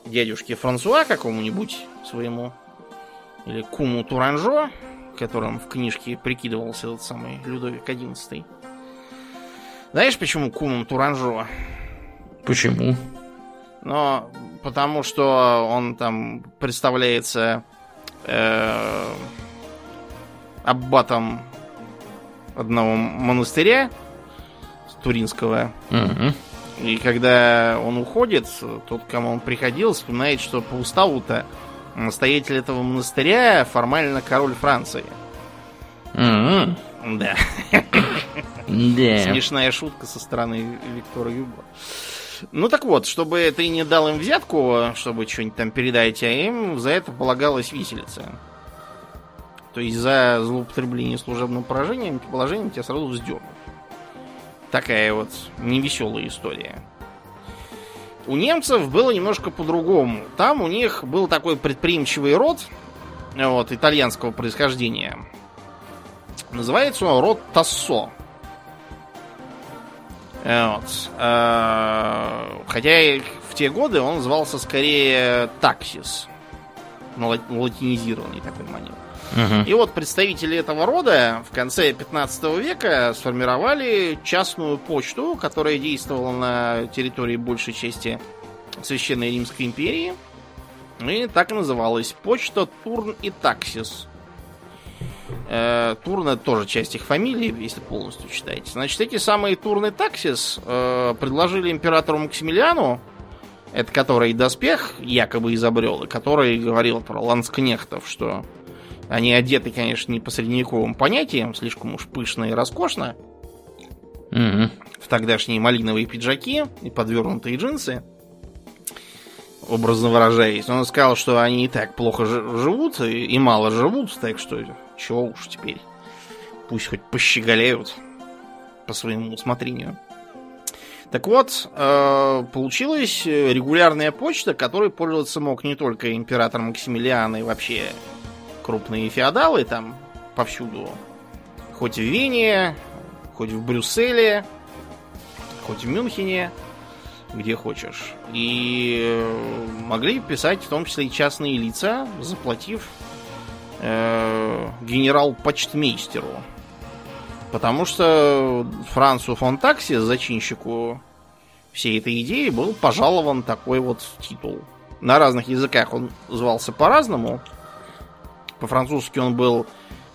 B: дядюшке Франсуа какому-нибудь своему, или куму Туранжо, которым в книжке прикидывался этот самый Людовик XI. Знаешь, почему кумом Туранжо?
A: Почему?
B: Но потому что он там представляется э, аббатом одного монастыря туринского.
A: Угу.
B: И когда он уходит, тот, к кому он приходил, вспоминает, что по уставу-то настоятель этого монастыря формально король Франции.
A: Угу.
B: Да. Смешная шутка со стороны Виктора Юго. Ну так вот, чтобы ты не дал им взятку, чтобы что-нибудь там передать, а им за это полагалось виселица. То есть за злоупотребление служебным положением, положением тебя сразу вздернут. Такая вот невеселая история. У немцев было немножко по-другому. Там у них был такой предприимчивый род, вот, итальянского происхождения. Называется он род Тассо. Вот. Э, хотя в те годы он назывался скорее Таксис. Латинизированный такой манер.
A: Угу.
B: И вот представители этого рода в конце 15 века сформировали частную почту, которая действовала на территории большей части Священной Римской империи. И так и называлась почта Турн и Таксис. Э, Турн это тоже часть их фамилии, если полностью читаете. Значит, эти самые Турн и Таксис э, предложили императору Максимилиану, это который доспех якобы изобрел, и который говорил про ланскнехтов, что они одеты, конечно, не по средневековым понятиям, слишком уж пышно и роскошно.
A: Угу.
B: В тогдашние малиновые пиджаки и подвернутые джинсы, образно выражаясь. Он сказал, что они и так плохо живут и, и мало живут, так что чего уж теперь. Пусть хоть пощеголяют по своему усмотрению. Так вот, э, получилась регулярная почта, которой пользоваться мог не только император Максимилиан и вообще крупные феодалы там повсюду. Хоть в Вене, хоть в Брюсселе, хоть в Мюнхене, где хочешь. И э, могли писать в том числе и частные лица, заплатив э, генерал-почтмейстеру. Потому что Францу фон Такси, зачинщику всей этой идеи, был пожалован такой вот титул. На разных языках он звался по-разному. По-французски он был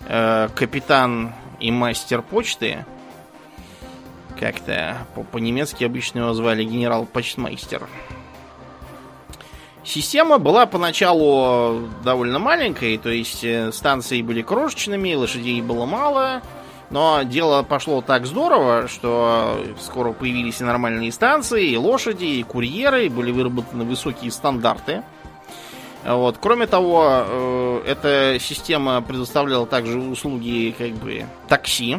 B: э, капитан и мастер почты. Как-то по-немецки обычно его звали генерал-почтмейстер. Система была поначалу довольно маленькой, то есть э, станции были крошечными, лошадей было мало, но дело пошло так здорово, что скоро появились и нормальные станции, и лошади, и курьеры, были выработаны высокие стандарты – вот. Кроме того, э, эта система предоставляла также услуги как бы такси.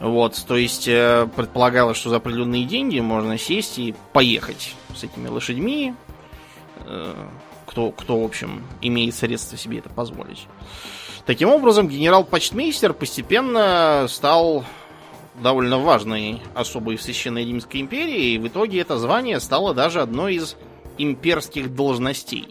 B: Вот, то есть э, предполагалось, что за определенные деньги можно сесть и поехать с этими лошадьми, э, кто, кто, в общем, имеет средства себе это позволить. Таким образом, генерал-почтмейстер постепенно стал довольно важной особой в Священной Римской империи, и в итоге это звание стало даже одной из имперских должностей.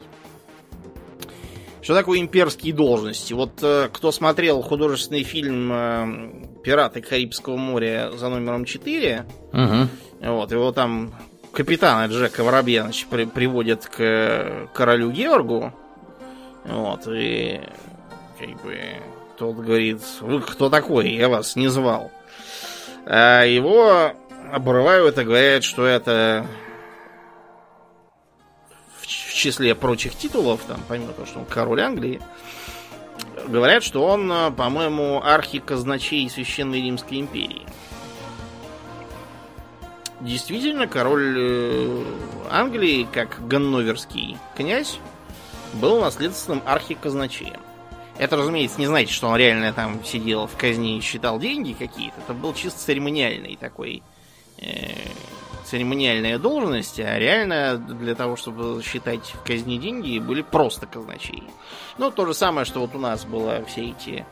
B: Что такое имперские должности? Вот э, кто смотрел художественный фильм э, «Пираты Карибского моря» за номером 4,
A: Угу.
B: вот, его там капитана Джека Воробья значит, при- приводят к королю Георгу, вот, и как бы тот говорит, вы кто такой, я вас не звал. А его обрывают и говорят, что это в числе прочих титулов, там, помимо того, что он король Англии, говорят, что он, э, по-моему, архиказначей Священной Римской империи. Действительно, король э, Англии, как ганноверский князь, был наследственным архиказначеем. Это, разумеется, не значит, что он реально там сидел в казне и считал деньги какие-то. Это был чисто церемониальный такой э, церемониальная должность, а реально для того, чтобы считать в казне деньги, были просто казначеи. Ну, то же самое, что вот у нас было все эти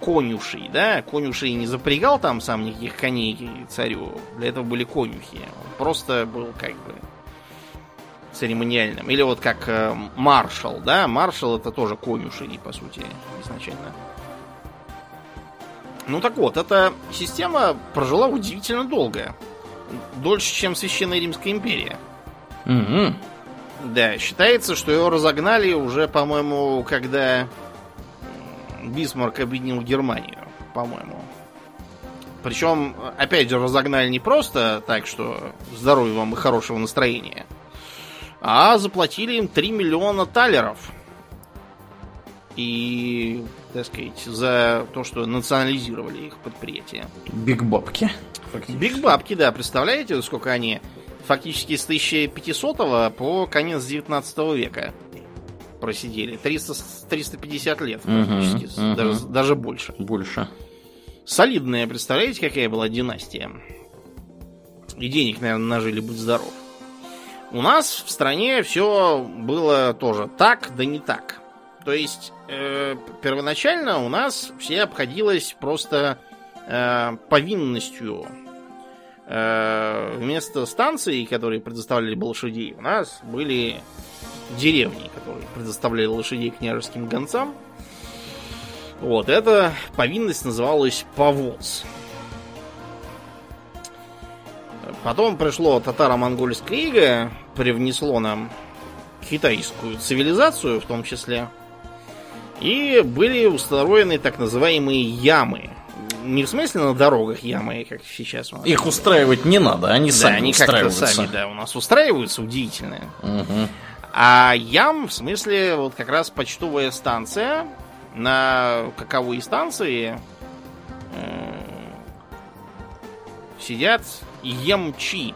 B: конюши, да, конюшей не запрягал там сам никаких коней царю, для этого были конюхи. Он просто был как бы церемониальным. Или вот как э, маршал, да, маршал это тоже конюшей, по сути, изначально. Ну так вот, эта система прожила удивительно долго. Дольше, чем Священная Римская империя.
A: Угу.
B: Да, считается, что его разогнали уже, по-моему, когда Бисмарк объединил Германию, по-моему. Причем, опять же, разогнали не просто так, что здоровья вам и хорошего настроения, а заплатили им 3 миллиона талеров. И, так сказать, за то, что национализировали их предприятия.
A: Биг бабки.
B: Биг бабки, да, представляете, сколько они фактически с 1500 по конец 19 века просидели. 300, с- 350 лет
A: Мгм,
B: фактически,
A: мгм.
B: даже, даже больше.
A: Больше.
B: Солидная, представляете, какая была династия. И денег, наверное, нажили, будь здоров. У нас в стране все было тоже так, да не так. То есть, э, первоначально у нас все обходилось просто э, повинностью. Э, вместо станций, которые предоставляли лошадей, у нас были деревни, которые предоставляли лошадей княжеским гонцам. Вот, эта повинность называлась повоз. Потом пришло татаро-монгольское иго, привнесло нам китайскую цивилизацию в том числе. И были установлены так называемые ямы. Не в смысле на дорогах ямы, как сейчас у нас.
A: Их устраивать не надо, они
B: да,
A: сами
B: они
A: устраиваются.
B: сами, да, у нас устраиваются удивительно.
A: Мгм.
B: А ям, в смысле, вот как раз почтовая станция. На каковой станции э, сидят емчи.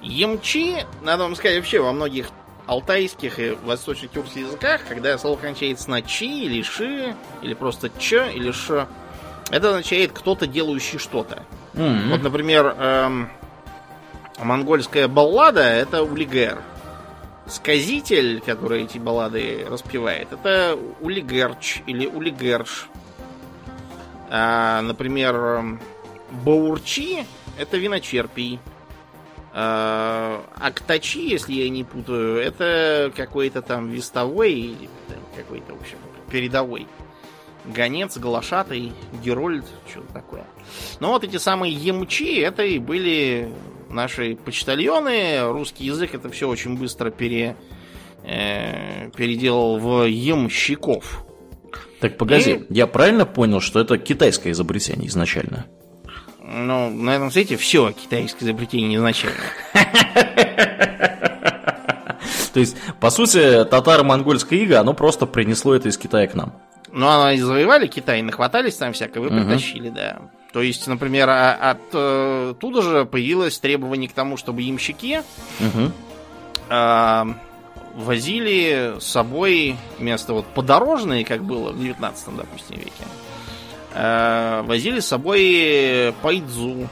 B: Емчи, надо вам сказать, вообще во многих алтайских и восточных тюркских языках, когда слово кончается на чи или ши, или просто ч или ш, это означает кто-то делающий что-то.
A: Мгм.
B: Вот, например, эм, монгольская баллада это улигер. Сказитель, который эти баллады распевает, это улигерч или улигерш. А, например, эм, баурчи это виночерпий. А, актачи, если я не путаю, это какой-то там вестовой какой-то, в общем, передовой. Гонец, глашатый, герольд, что-то такое. Но вот эти самые емчи, это и были наши почтальоны. Русский язык это все очень быстро пере, э, переделал в емщиков.
A: Так погоди, я правильно понял, что это китайское изобретение изначально?
B: Ну, на этом свете все китайское изобретение изначально.
A: То есть, по сути, татаро-монгольское иго, оно просто принесло это из Китая к нам.
B: Ну, оно и завоевали Китай, нахватались там всякого и притащили, да. То есть, например, а- от, э, оттуда же появилось требование к тому, чтобы ямщики
A: Мгм.
B: а, возили с собой вместо вот подорожные, как было в 19 допустим, веке, возили с собой пайдзу.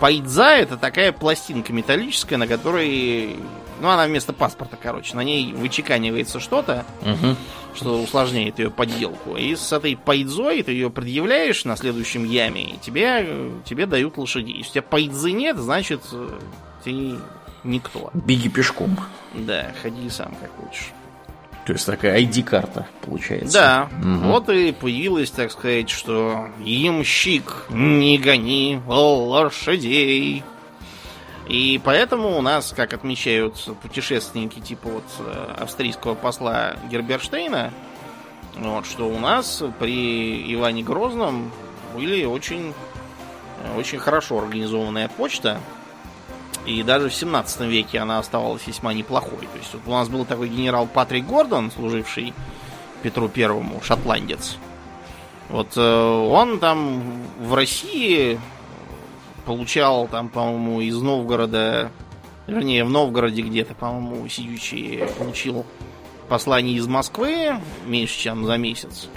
B: Пайдза это такая пластинка металлическая, на которой... Ну, она вместо паспорта, короче. На ней вычеканивается что-то,
A: Мгм.
B: что усложняет ее подделку. И с этой пайдзой ты ее предъявляешь на следующем яме, и тебе, тебе дают лошадей. Если у тебя пайдзы нет, значит, э, ты никто.
A: Беги пешком.
B: Да, ходи сам как хочешь.
A: То есть такая ID-карта получается.
B: Да,
A: Мгм.
B: вот и появилось, так сказать, что ямщик, не гони лошадей. И поэтому у нас, как отмечают путешественники типа вот э, австрийского посла Герберштейна, вот, что у нас при Иване Грозном были очень, э, очень хорошо организованная почта. И даже в 17 веке она оставалась весьма неплохой. То есть вот у нас был такой генерал Патрик Гордон, служивший Петру Первому, шотландец. Вот э, он там в России получал там, по-моему, из Новгорода, вернее, в Новгороде где-то, по-моему, сидячий, получил послание из Москвы меньше, чем за месяц.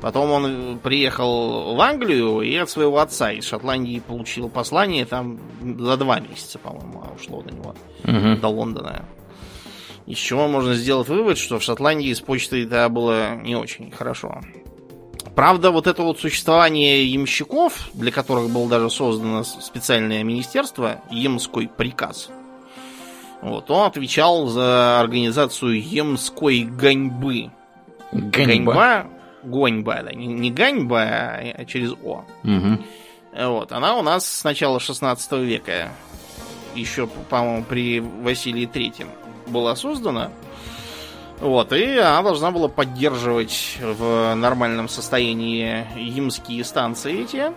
B: Потом он приехал в Англию и от своего отца из Шотландии получил послание там за два месяца, по-моему, ушло до него,
A: Мгм.
B: до Лондона. Из чего можно сделать вывод, что в Шотландии с почтой это было не очень хорошо. Правда, вот это вот существование ямщиков, для которых было даже создано специальное министерство, Емской приказ, вот, он отвечал за организацию Емской гоньбы.
A: Ганьба.
B: Гоньба, да. Не, не ганьба, а через О.
A: Мгм.
B: Вот, она у нас с начала 16 века, еще, по-моему, при Василии Третьем была создана. Вот, и она должна была поддерживать в нормальном состоянии ямские станции эти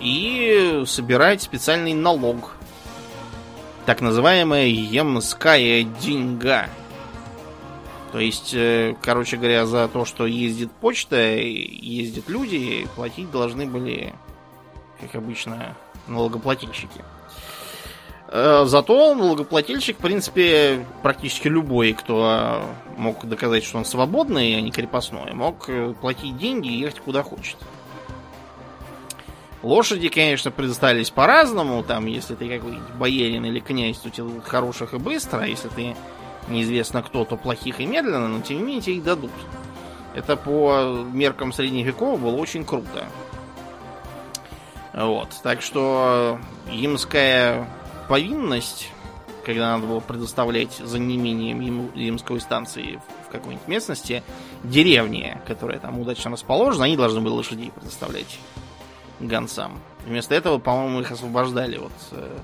B: и собирать специальный налог. Так называемая емская деньга. То есть, э, короче говоря, за то, что ездит почта, ездят люди, платить должны были, как обычно, налогоплательщики. Э, Зато налогоплательщик, в принципе, практически любой, кто мог доказать, что он свободный, а не крепостной, мог э, платить деньги и ехать куда хочет. Лошади, конечно, предоставились по-разному. Там, если ты какой-нибудь боярин или князь, то тебе хороших и быстро. А если ты неизвестно кто, то плохих и медленно, но тем не менее их дадут. Это по меркам средних веков было очень круто. Вот. Так что имская повинность, когда надо было предоставлять за неимением им- имской станции в какой-нибудь местности, деревне, которая там удачно расположена, они должны были лошадей предоставлять гонцам. Вместо этого, по-моему, их освобождали от э,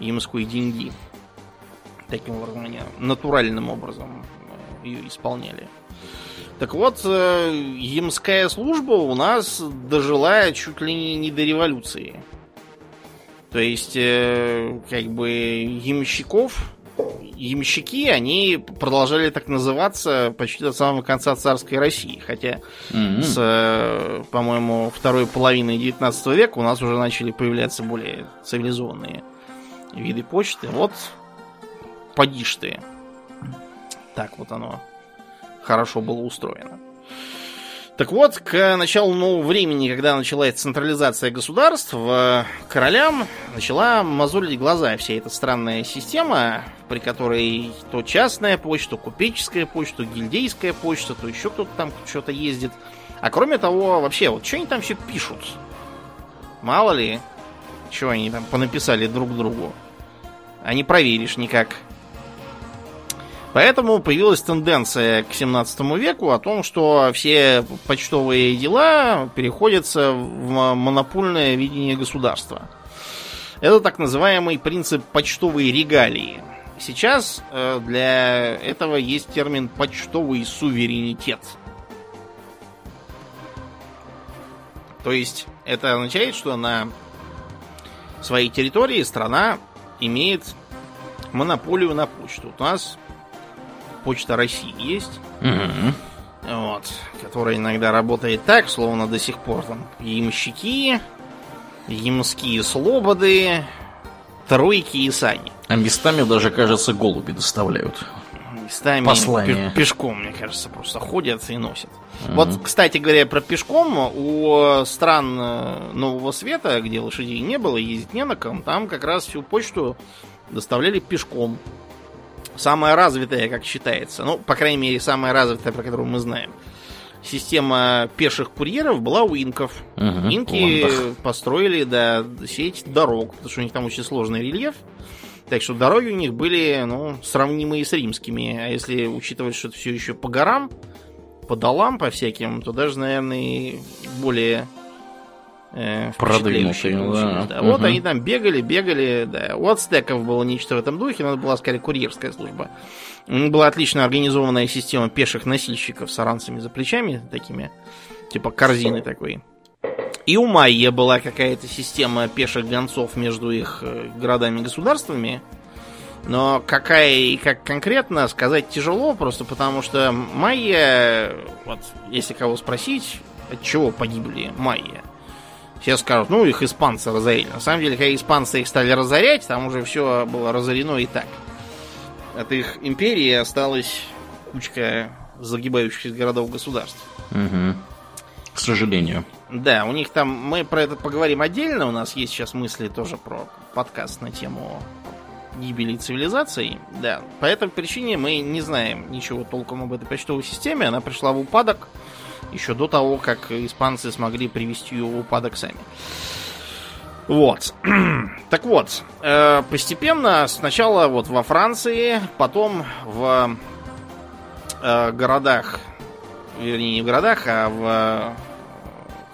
B: имской деньги. Таким образом, они натуральным образом э, ее исполняли. Так вот, э, ямская служба у нас дожила чуть ли не- до революции. То есть, э, как бы, ямщиков, ямщики, они продолжали так называться почти до самого конца царской России. Хотя
A: Мгм.
B: с, э, по-моему, второй половины 19 века у нас уже начали появляться более цивилизованные виды почты. Вот, поди ж ты. Так вот оно хорошо было устроено. Так вот, к началу нового времени, когда началась централизация государств, э, королям начала мозолить глаза вся эта странная система, при которой то частная почта, то купеческая почта, то гильдейская почта, то еще кто-то там что-то ездит. А кроме того, вообще, вот что они там все пишут? Мало ли, что они там понаписали друг другу. А не проверишь никак. Поэтому появилась тенденция к 17 веку о том, что все почтовые дела переходятся в мо- монопольное видение государства. Это так называемый принцип почтовой регалии. Сейчас э, для этого есть термин почтовый суверенитет. То есть это означает, что на своей территории страна имеет монополию на почту. У нас Почта России есть,
A: Мгм.
B: вот, которая иногда работает так, словно до сих пор там ямщики, ямские слободы, тройки и сани.
A: А местами даже, кажется, голуби доставляют.
B: местами
A: Послание.
B: пе- пешком, мне кажется, просто ходят и носят. Вот, кстати говоря, про пешком, у стран э, Нового Света, где лошадей не было, ездить не на ком, там как раз всю почту доставляли пешком. Самая развитая, как считается, ну, по крайней мере, самая развитая, про которую мы знаем, система пеших курьеров была у инков.
A: Мгм,
B: Инки
A: Ландах.
B: построили, да, сеть дорог, потому что у них там очень сложный рельеф. Так что дороги у них были, ну, сравнимые с римскими. А если учитывать, что это все еще по горам, по долам, по всяким, то даже, наверное, более э,
A: да.
B: да. Вот
A: Мгм.
B: они там бегали, бегали, да. У ацтеков было нечто в этом духе, но это была скорее курьерская служба. Была отлично организованная система пеших носильщиков с аранцами за плечами, такими, типа корзины такой. И у Майя была какая-то система пеших гонцов между их э, городами и государствами. Но какая и как конкретно сказать тяжело, просто потому что майя, вот если кого спросить, от чего погибли майя, все скажут, ну их испанцы разорили. На самом деле, когда испанцы их стали разорять, там уже все было разорено и так. От их империи осталась кучка загибающихся городов-государств.
A: Мгм. К сожалению.
B: Да, у них там, мы про это поговорим отдельно, у нас есть сейчас мысли тоже про подкаст на тему гибели цивилизаций. Да, по этой причине мы не знаем ничего толком об этой почтовой системе, она пришла в упадок еще до того, как испанцы смогли привести в упадок сами. Вот. так вот, э, постепенно сначала вот во Франции, потом в э, городах, вернее не в городах, а в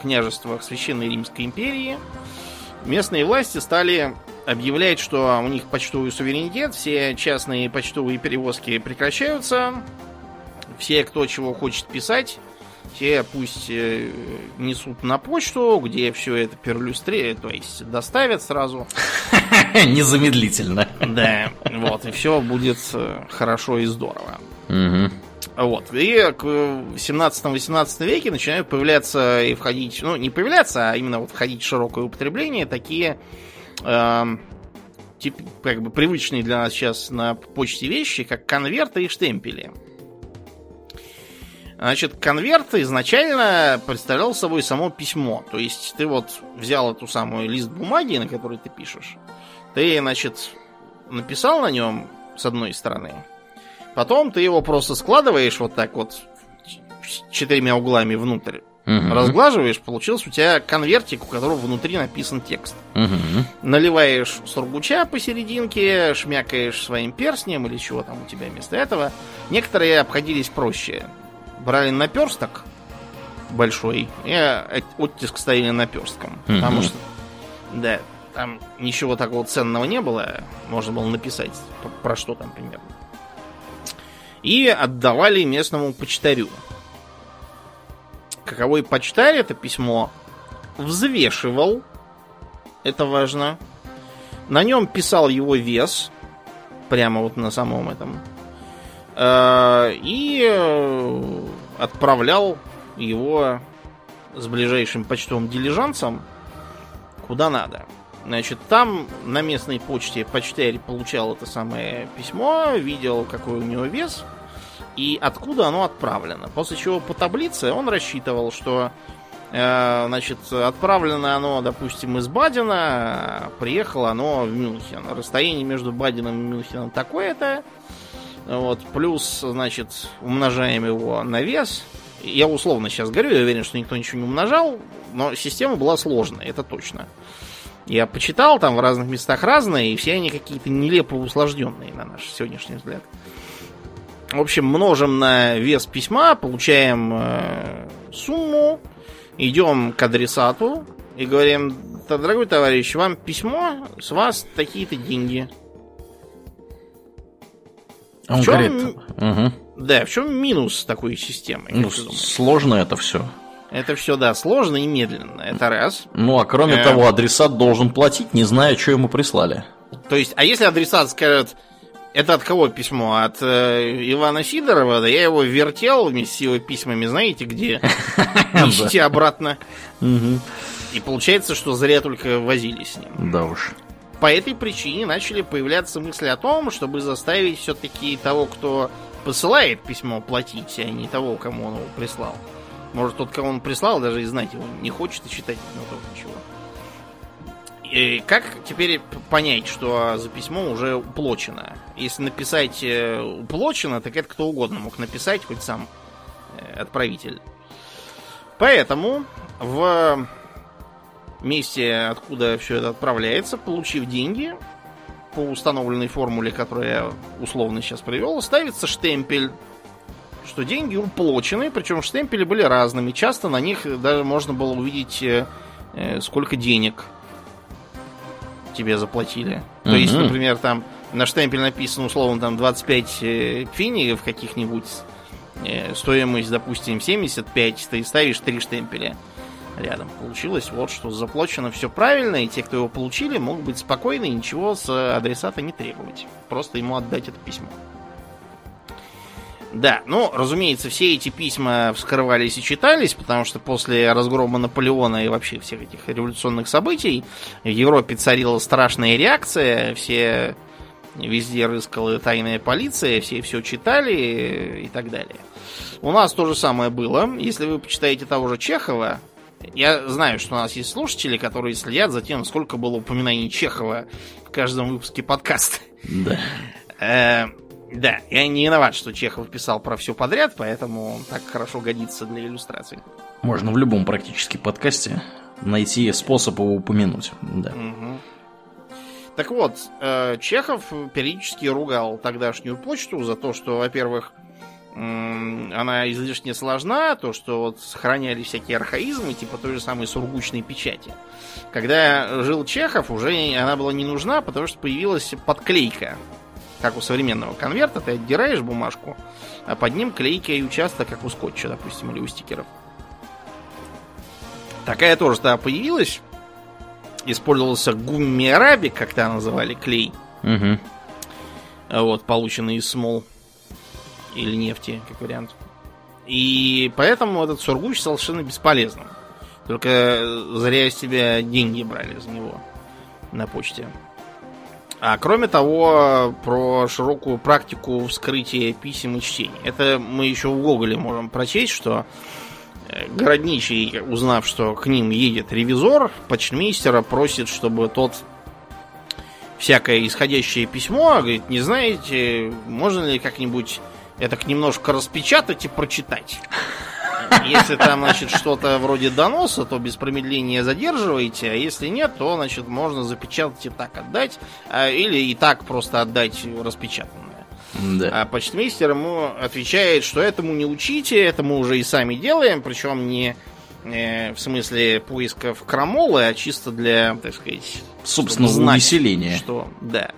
B: княжествах Священной Римской империи местные власти стали объявлять, что у них почтовый суверенитет, все частные почтовые перевозки прекращаются, все, кто чего хочет писать, те пусть э, несут на почту, где все это перлюстре, то есть доставят сразу.
A: Незамедлительно.
B: Да, вот, и все будет э, хорошо и здорово. Вот. И к 17-18 веке начинают появляться и входить, ну, не появляться, а именно вот входить в широкое употребление такие эм, тип, как бы привычные для нас сейчас на почте вещи, как конверты и штемпели. Значит, конверт изначально представлял собой само письмо. То есть ты вот взял эту самую лист бумаги, на который ты пишешь. Ты, значит, написал на нем с одной стороны. Потом ты его просто складываешь вот так вот четырьмя углами внутрь.
A: Мгм.
B: Разглаживаешь, получился у тебя конвертик, у которого внутри написан текст.
A: Мгм.
B: Наливаешь сургуча посерединке, шмякаешь своим перстнем или чего там у тебя вместо этого. Некоторые обходились проще. Брали наперсток большой и от- оттиск ставили наперстком.
A: Мгм.
B: Потому что, да, там ничего такого ценного не было. Можно было написать про что там примерно. И отдавали местному почтарю. Каковой почтарь это письмо взвешивал это важно. На нем писал его вес. Прямо вот на самом этом. Э, И э, отправлял его с ближайшим почтовым дилижансом куда надо. Значит, там на местной почте почтарь получал это самое письмо, видел, какой у него вес и откуда оно отправлено. После чего по таблице он рассчитывал, что Э, Значит, отправлено оно, допустим, из Бадена, приехало оно в Мюнхен. Расстояние между Баденом и Мюнхеном такое-то. Вот, плюс, значит, умножаем его на вес. Я условно сейчас говорю, я уверен, что никто ничего не умножал, но система была сложная, это точно. Я почитал, там в разных местах разные, и все они какие-то нелепо усложненные, на наш сегодняшний взгляд. В общем, множим на вес письма, получаем э, сумму, идем к адресату и говорим, «Да, дорогой товарищ, вам письмо, с вас такие-то деньги.
A: Он
B: чём-
A: говорит, мгм.
B: Да, в чем минус такой системы?
A: ну, сложно это все.
B: Это все, да, сложно и медленно. Это раз.
A: Ну, а кроме
B: Э.
A: того, адресат должен платить, не зная, что ему прислали.
B: То есть, а если адресат скажет, это от кого письмо? От э, Ивана Сидорова? Да я его вертел вместе с его письмами, знаете где? Несите обратно. И получается, что зря только возились с ним.
A: Да уж.
B: По этой причине начали появляться мысли о том, чтобы заставить все-таки того, кто посылает письмо платить, а не того, кому он его прислал. Может, тот, кого он прислал, даже и знать его не хочет и читать не тоже ничего. И как теперь понять, что за письмо уже уплочено? Если написать э, уплочено, так это кто угодно мог написать, хоть сам э, отправитель. Поэтому в месте, откуда все это отправляется, получив деньги по установленной формуле, которую я условно сейчас привел, ставится штемпель, что деньги уплочены, причем штемпели были разными. Часто на них даже можно было увидеть, э, э, сколько денег тебе заплатили. Mm-hmm. То есть, например, там на штемпель написано, условно, там 25 э, финигов каких-нибудь, стоимость, допустим, 75, ты ставишь 3 штемпеля рядом. Получилось вот, что заплачено все правильно, и те, кто его получили, могут быть спокойны и ничего с адресата не требовать. Просто ему отдать это письмо. Да, ну, разумеется, все эти письма вскрывались и читались, потому что после разгрома Наполеона и вообще всех этих революционных событий в Европе царила страшная реакция, все везде рыскала тайная полиция, все все читали и так далее. У нас то же самое было. Если вы почитаете того же Чехова, я знаю, что у нас есть слушатели, которые следят за тем, сколько было упоминаний Чехова в каждом выпуске подкаста.
A: Да.
B: Э, да, я не виноват, что Чехов писал про все подряд, поэтому он так хорошо годится для иллюстрации.
A: Можно в любом практически подкасте найти способ его упомянуть. Да.
B: Угу. Так вот, э, Чехов периодически ругал тогдашнюю почту за то, что, во-первых, она излишне сложна, то, что вот сохраняли всякие архаизмы, типа той же самой сургучной печати. Когда жил Чехов, уже она была не нужна, потому что появилась подклейка. Как у современного конверта, ты отдираешь бумажку, а под ним клейка и участок, как у скотча, допустим, или у стикеров. Такая тоже тогда появилась. Использовался гумми арабик, как то называли, клей.
A: Угу.
B: Вот, полученный из смол или нефти, как вариант. И поэтому этот сургуч стал совершенно бесполезным. Только зря из тебя деньги брали за него на почте. А кроме того, про широкую практику вскрытия писем и чтений. Это мы еще в Гоголе можем прочесть, что э, городничий, узнав, что к ним едет ревизор, почтмейстера просит, чтобы тот всякое исходящее письмо, говорит, не знаете, можно ли как-нибудь это немножко распечатать и прочитать. Если там, значит, что-то вроде доноса, то без промедления задерживаете, а если нет, то, значит, можно запечатать и так отдать, а, или и так просто отдать распечатанное. Да. А почтмейстер ему отвечает, что этому не учите, это мы уже и сами делаем, причем не э, в смысле поисков крамолы, а чисто для, так сказать,
A: собственного знать, увеселения.
B: Что, да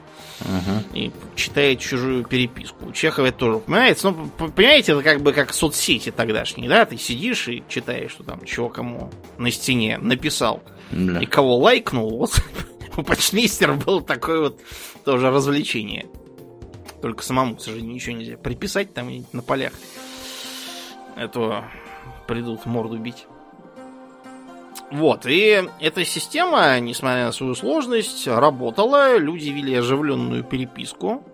B: и читает чужую переписку. У Чехова это тоже упоминается. Ну, понимаете, это как бы как соцсети тогдашние, да? Ты сидишь и читаешь, что там, чего кому на стене написал. Да. И кого лайкнул. Вот у почтмейстера было такое вот тоже развлечение. Только самому, к сожалению, ничего нельзя приписать там на полях. Это придут морду бить. Вот, и эта система, несмотря на свою сложность, работала. Люди вели оживленную переписку.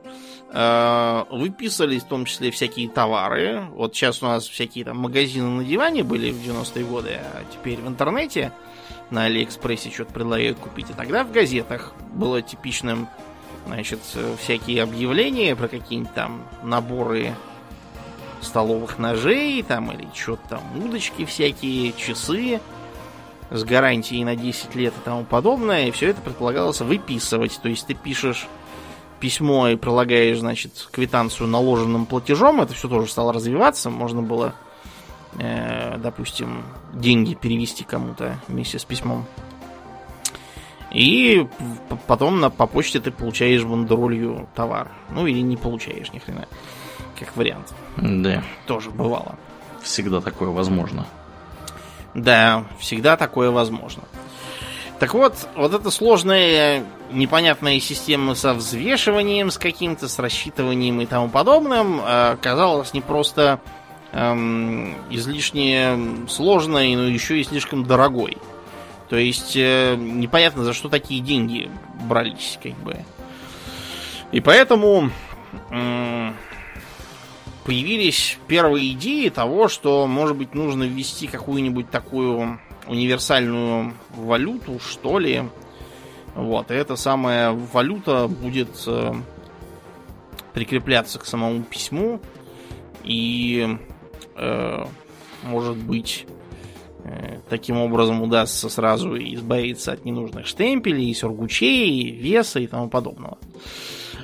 B: Э, выписывались в том числе всякие товары. Вот сейчас у нас всякие там магазины на диване были в 90-е годы, а теперь в интернете на Алиэкспрессе что-то предлагают купить. И тогда в газетах было типичным, значит, всякие объявления про какие-нибудь там наборы столовых ножей, там, или что-то там, удочки всякие, часы с гарантией на 10 лет и тому подобное, и все это предполагалось выписывать. То есть ты пишешь письмо и прилагаешь, значит, квитанцию наложенным платежом, это все тоже стало развиваться, можно было, э, допустим, деньги перевести кому-то вместе с письмом. И потом на, по почте ты получаешь бандеролью товар. Ну или не получаешь ни хрена. Как вариант.
A: Да.
B: Тоже бывало.
A: Всегда такое возможно.
B: Да, всегда такое возможно. Так вот, вот эта сложная, непонятная система со взвешиванием, с каким-то, с рассчитыванием и тому подобным, э, оказалась не просто эм, излишне сложной, но еще и слишком дорогой. То есть э, непонятно, за что такие деньги брались, как бы. И поэтому э, появились первые идеи того, что, может быть, нужно ввести какую-нибудь такую универсальную валюту, что ли. Вот, и эта самая валюта будет э, прикрепляться к самому письму и, э, может быть, э, таким образом удастся сразу избавиться от ненужных штемпелей, сургучей, веса и тому подобного.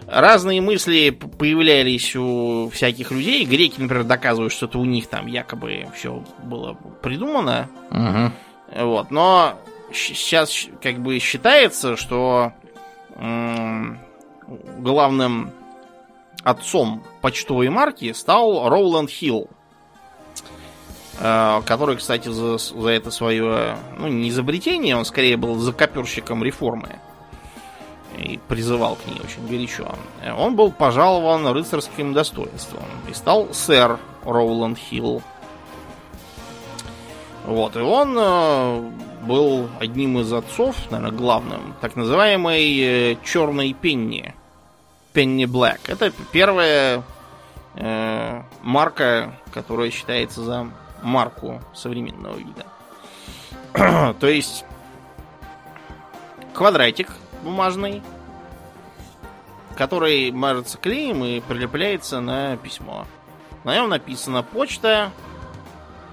B: Разные мысли появлялись у всяких людей. Греки, например, доказывают, что это у них там якобы все было придумано.
A: Угу.
B: Вот. Но сейчас как бы считается, что главным отцом почтовой марки стал Роуланд Хилл, э, который, кстати, за, за это свое, ну, не изобретение, он скорее был закоперщиком реформы и призывал к ней очень горячо. Он был пожалован рыцарским достоинством и стал сэр Роуланд Хилл. Вот, и он э, был одним из отцов, наверное, главным, так называемой э, черной пенни. Penny Black. Это первая э, марка, которая считается за марку современного вида. То есть квадратик бумажный, который мажется клеем и прилепляется на письмо. На нем написано почта,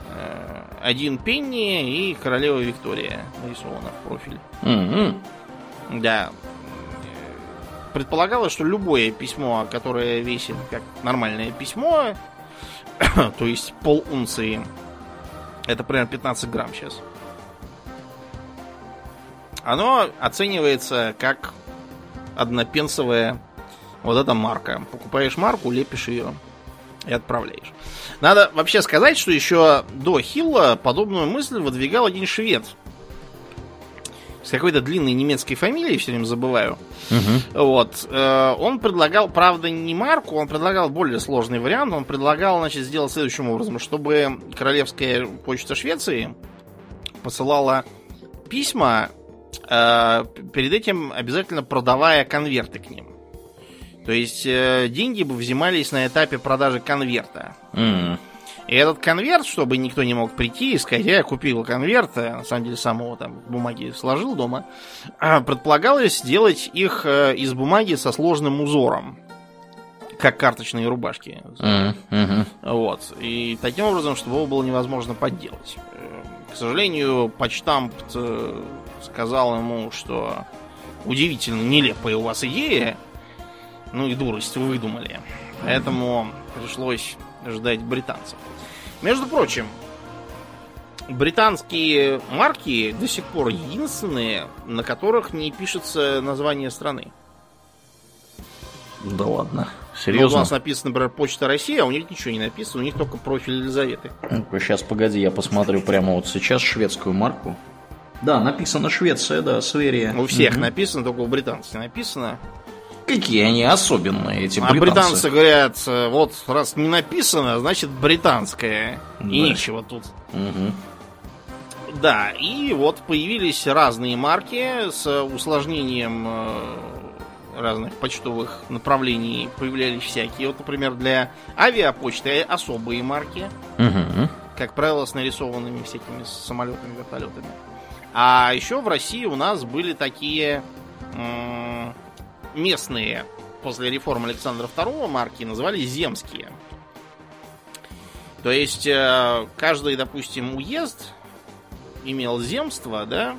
B: э, один пенни и королева Виктория нарисована в профиль.
A: Mm-hmm.
B: Да, предполагалось, что любое письмо, которое весит как нормальное письмо, то есть пол унции, это примерно 15 грамм сейчас, оно оценивается как однопенсовая вот эта марка. Покупаешь марку, лепишь ее и отправляешь. Надо вообще сказать, что еще до Хилла подобную мысль выдвигал один швед – с какой-то длинной немецкой фамилией, все время забываю.
A: Угу.
B: Вот. Э, он предлагал, правда, не марку, он предлагал более сложный вариант. Он предлагал, значит, сделать следующим образом, чтобы Королевская почта Швеции посылала письма, перед этим обязательно продавая конверты к ним. То есть э, деньги бы взимались на этапе продажи конверта.
A: Mm.
B: И этот конверт, чтобы никто не мог прийти и сказать, я купил конверт, а на самом деле сам его там в бумаге сложил дома, а предполагалось сделать их э, из бумаги со сложным узором, как карточные рубашки.
A: Mm-hmm.
B: Вот. И таким образом, чтобы его было невозможно подделать. Э, к сожалению, почтамп э, сказал ему, что удивительно нелепая у вас идея, ну и дурость вы выдумали. Поэтому пришлось ждать британцев. Между прочим, британские марки до сих пор единственные, на которых не пишется название страны.
A: Да ладно.
B: Серьезно? Ну, у нас написано, например, Почта России, а у них ничего не написано, у них только профиль Елизаветы.
A: ну сейчас, погоди, я посмотрю прямо вот сейчас шведскую марку. Да, написано Швеция, да, Сверия.
B: У всех угу. написано, только у британцев написано.
A: Какие они особенные, эти британцы.
B: А британцы говорят, э, вот раз не написано, значит британское. Да. И ничего тут.
A: Угу.
B: Да, и вот появились разные марки с усложнением э, разных почтовых направлений появлялись всякие. Вот, например, для авиапочты особые марки.
A: Угу.
B: Как правило, с нарисованными всякими самолетами, вертолетами. А еще в России у нас были такие местные после реформы Александра II марки назывались земские. То есть э, каждый, допустим, уезд имел земство, да,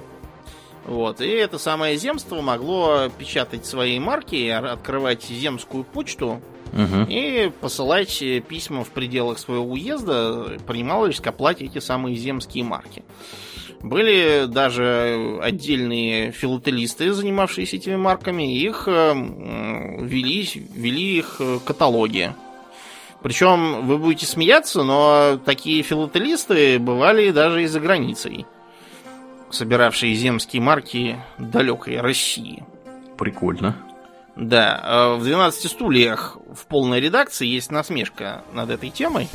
B: вот, и это самое земство могло печатать свои марки, открывать земскую почту
A: угу.
B: и посылать письма в пределах своего уезда, принималось к оплате эти самые земские марки. Были даже отдельные филателисты, занимавшиеся этими марками, их э, вели, вели их э, каталоги. Причем вы будете смеяться, но такие филателисты бывали даже и за границей, собиравшие земские марки далекой России.
A: Прикольно.
B: Да, э, в 12 стульях в полной редакции есть насмешка над этой темой.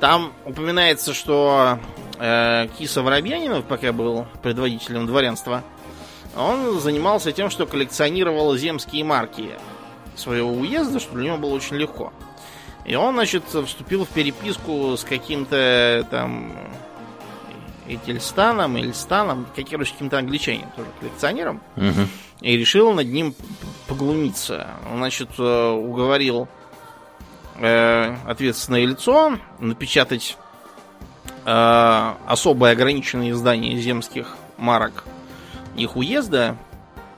B: Там упоминается, что Киса Воробьянинов, пока был предводителем дворянства, он занимался тем, что коллекционировал земские марки своего уезда, что для него было очень легко. И он, значит, вступил в переписку с каким-то там Этельстаном, Эльстаном, каким-то англичанином, тоже коллекционером,
A: Угу.
B: и решил над ним поглумиться. Он, значит, э, уговорил э, ответственное лицо напечатать э, особое ограниченное издание земских марок их уезда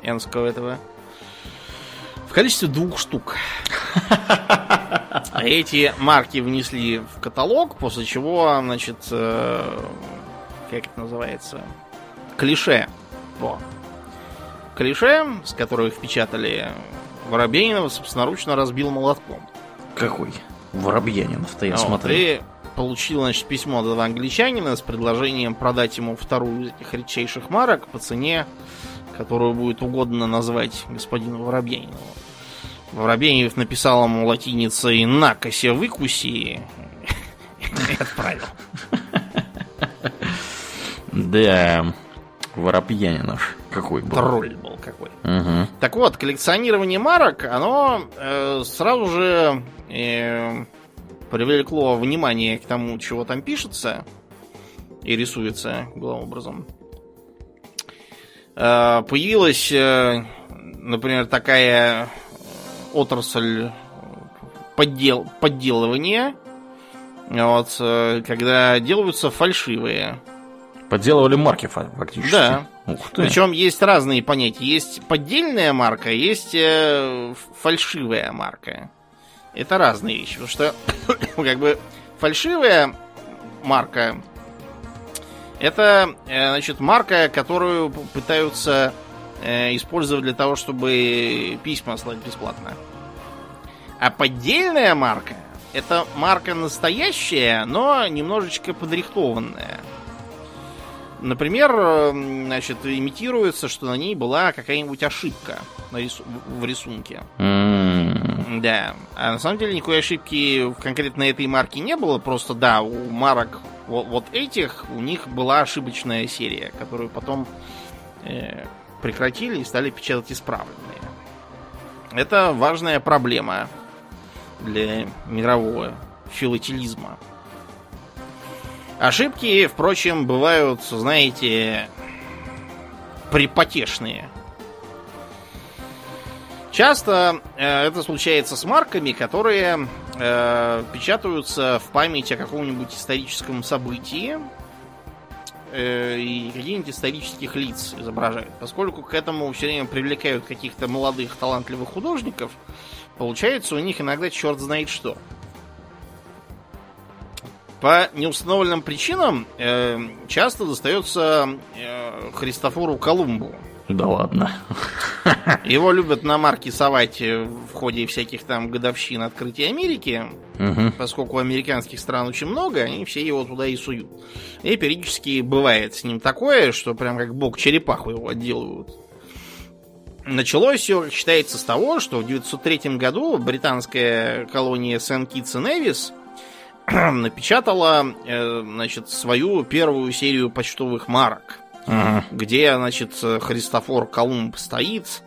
B: Энского этого в количестве двух штук. Эти марки внесли в каталог, после чего, значит, э, как это называется, клише. Во. Клише, с которого их печатали, Воробьянинова собственноручно разбил молотком.
A: Какой? Воробьянинов-то я смотрю.
B: И получил, значит, письмо от этого англичанина с предложением продать ему вторую из этих редчайших марок по цене, которую будет угодно назвать господину Воробьянинову. Воробьянинов написал ему латиницей «накося выкуси» и отправил.
A: Да, Воробьянинов какой был.
B: Тролль был какой.
A: Угу.
B: Так вот, коллекционирование марок, оно э, сразу же э, привлекло внимание к тому, чего там пишется и рисуется главным образом. Э, появилась, э, например, такая отрасль поддел, подделывания, вот, э, когда делаются фальшивые
A: Подделывали марки фа- фактически.
B: Да.
A: Ух ты.
B: Причем есть разные понятия. Есть поддельная марка, есть э, фальшивая марка. Это разные вещи. Потому что, как бы, фальшивая марка это, э, значит, марка, которую пытаются э, использовать для того, чтобы письма слать бесплатно. А поддельная марка это марка настоящая, но немножечко подрихтованная. Например, э, значит, имитируется, что на ней была какая-нибудь ошибка рису- в рисунке.
A: М,
B: Да. А на самом деле никакой ошибки в конкретно этой марке не было. Просто, да, у марок вот, вот этих у них была ошибочная серия, которую потом э, прекратили и стали печатать исправленные. Это важная проблема для мирового филателизма. Ошибки, впрочем, бывают, знаете, припотешные. Часто э, это случается с марками, которые э, печатаются в память о каком-нибудь историческом событии э, и каких-нибудь исторических лиц изображают. Поскольку к этому все время привлекают каких-то молодых талантливых художников, получается у них иногда черт знает что. По неустановленным причинам э, часто достается э, Христофору Колумбу.
A: Да ладно.
B: Его любят на марки совать э, в ходе всяких там годовщин открытия Америки,
A: Мгм.
B: поскольку американских стран очень много, они все его туда и суют. И периодически бывает с ним такое, что прям как бог черепаху его отделывают. Началось все, считается, с того, что в 1903 году британская колония Сент-Китс и Невис напечатала э, значит, свою первую серию почтовых марок
A: Ага.
B: где, значит, Христофор Колумб стоит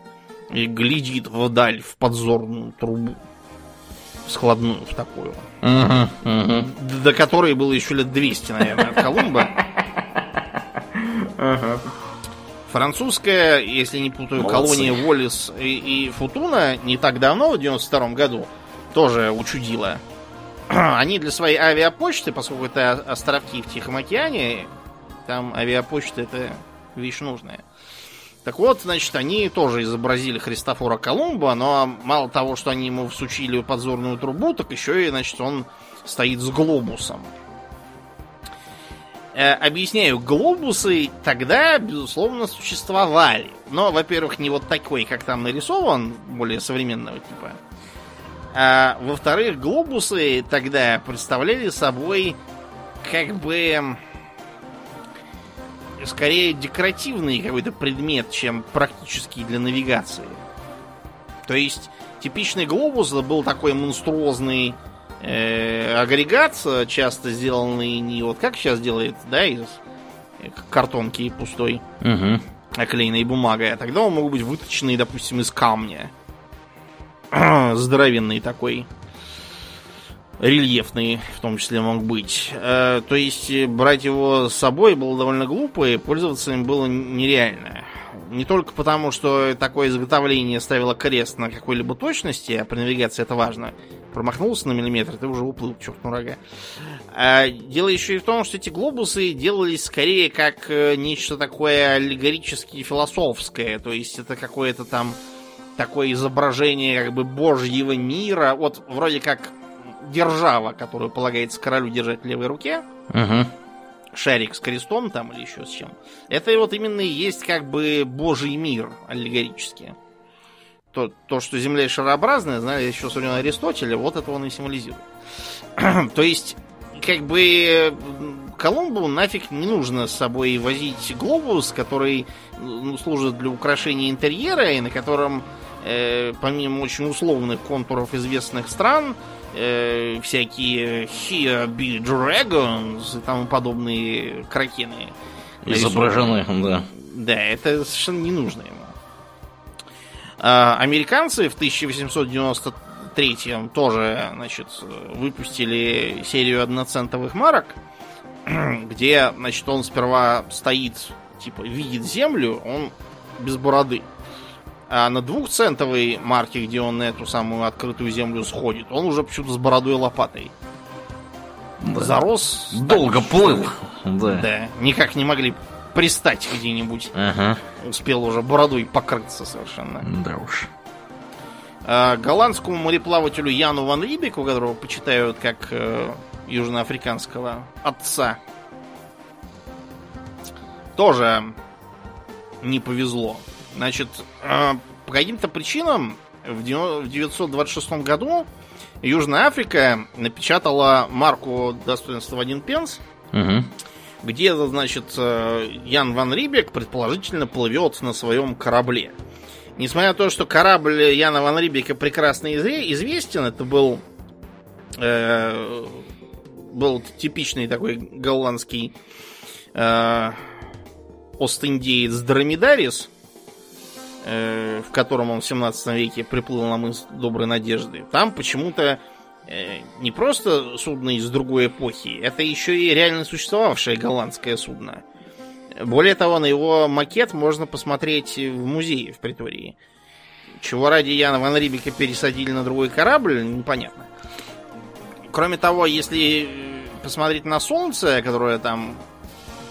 B: и глядит вдаль в подзорную трубу. Складную в такую.
A: Мгм.
B: д- До которой было еще лет 200, наверное, от Колумба. Французская, если не путаю,
A: Молодцы.
B: колония Волис и, и Футуна не так давно, в 92 году, тоже учудила. Они для своей авиапочты, поскольку это островки в Тихом океане, там авиапочта это вещь нужная. Так вот, значит, они тоже изобразили Христофора Колумба, но мало того, что они ему всучили подзорную трубу, так еще и, значит, он стоит с глобусом. Э, объясняю, глобусы тогда, безусловно, существовали. Но, во-первых, не вот такой, как там нарисован, более современного типа. А, во-вторых, глобусы тогда представляли собой как бы скорее декоративный какой-то предмет, чем практический для навигации. То есть типичный глобус был такой монструозный э, агрегат, часто сделанный не вот как сейчас делает, да, из картонки пустой,
A: Мгм.
B: оклеенной бумагой, а тогда он мог быть выточенный, допустим, из камня. Здоровенный такой. рельефный в том числе мог быть. Э, то есть э, брать его с собой было довольно глупо, и пользоваться им было нереально. Не только потому, что такое изготовление ставило крест на какой-либо точности, а при навигации это важно. Промахнулся на миллиметр, ты уже уплыл, черт ну рога. А дело еще и в том, что эти глобусы делались скорее как э, нечто такое аллегорически философское. То есть это какое-то там такое изображение как бы божьего мира. Вот вроде как держава, которую полагается королю держать в левой руке.
A: Угу.
B: Шарик с крестом там или еще с чем. Это вот именно и есть как бы божий мир аллегорически. То, то что Земля шарообразная, знали еще со времен Аристотеля, вот это он и символизирует. то есть, как бы Колумбу нафиг не нужно с собой возить глобус, который ну, служит для украшения интерьера и на котором э, помимо очень условных контуров известных стран, э, всякие Here Be Dragons и тому подобные кракены.
A: Изображены, да.
B: Да, это совершенно не нужно ему. А, американцы в 1893 тоже, значит, выпустили серию одноцентовых марок, где, значит, он сперва стоит, типа, видит землю, он без бороды. А на двухцентовой марке, где он на эту самую открытую землю сходит, он уже почему-то с бородой и лопатой. Да. Зарос.
A: Долго так, плыл.
B: Да. да. Никак не могли пристать где-нибудь.
A: Ага.
B: Успел уже бородой покрыться совершенно.
A: Да уж.
B: А, голландскому мореплавателю Яну Ван Рибеку, которого почитают как э, южноафриканского отца, тоже не повезло. Значит, а, по каким-то причинам в 1926 году Южная Африка напечатала марку достоинства в один пенс,
A: угу.
B: где, значит, э, Ян Ван Рибек предположительно плывет на своем корабле. Несмотря на то, что корабль Яна Ван Рибека прекрасно известен, это был э, был типичный такой голландский э, Ост-Индеец Дромедарис, Э, в котором он в 17 веке приплыл на мыс Доброй Надежды, там почему-то э, не просто судно из другой эпохи, это еще и реально существовавшее голландское судно. Более того, на его макет можно посмотреть в музее в Притории. Чего ради Яна Ван Рибека пересадили на другой корабль, непонятно. Кроме того, если посмотреть на солнце, которое там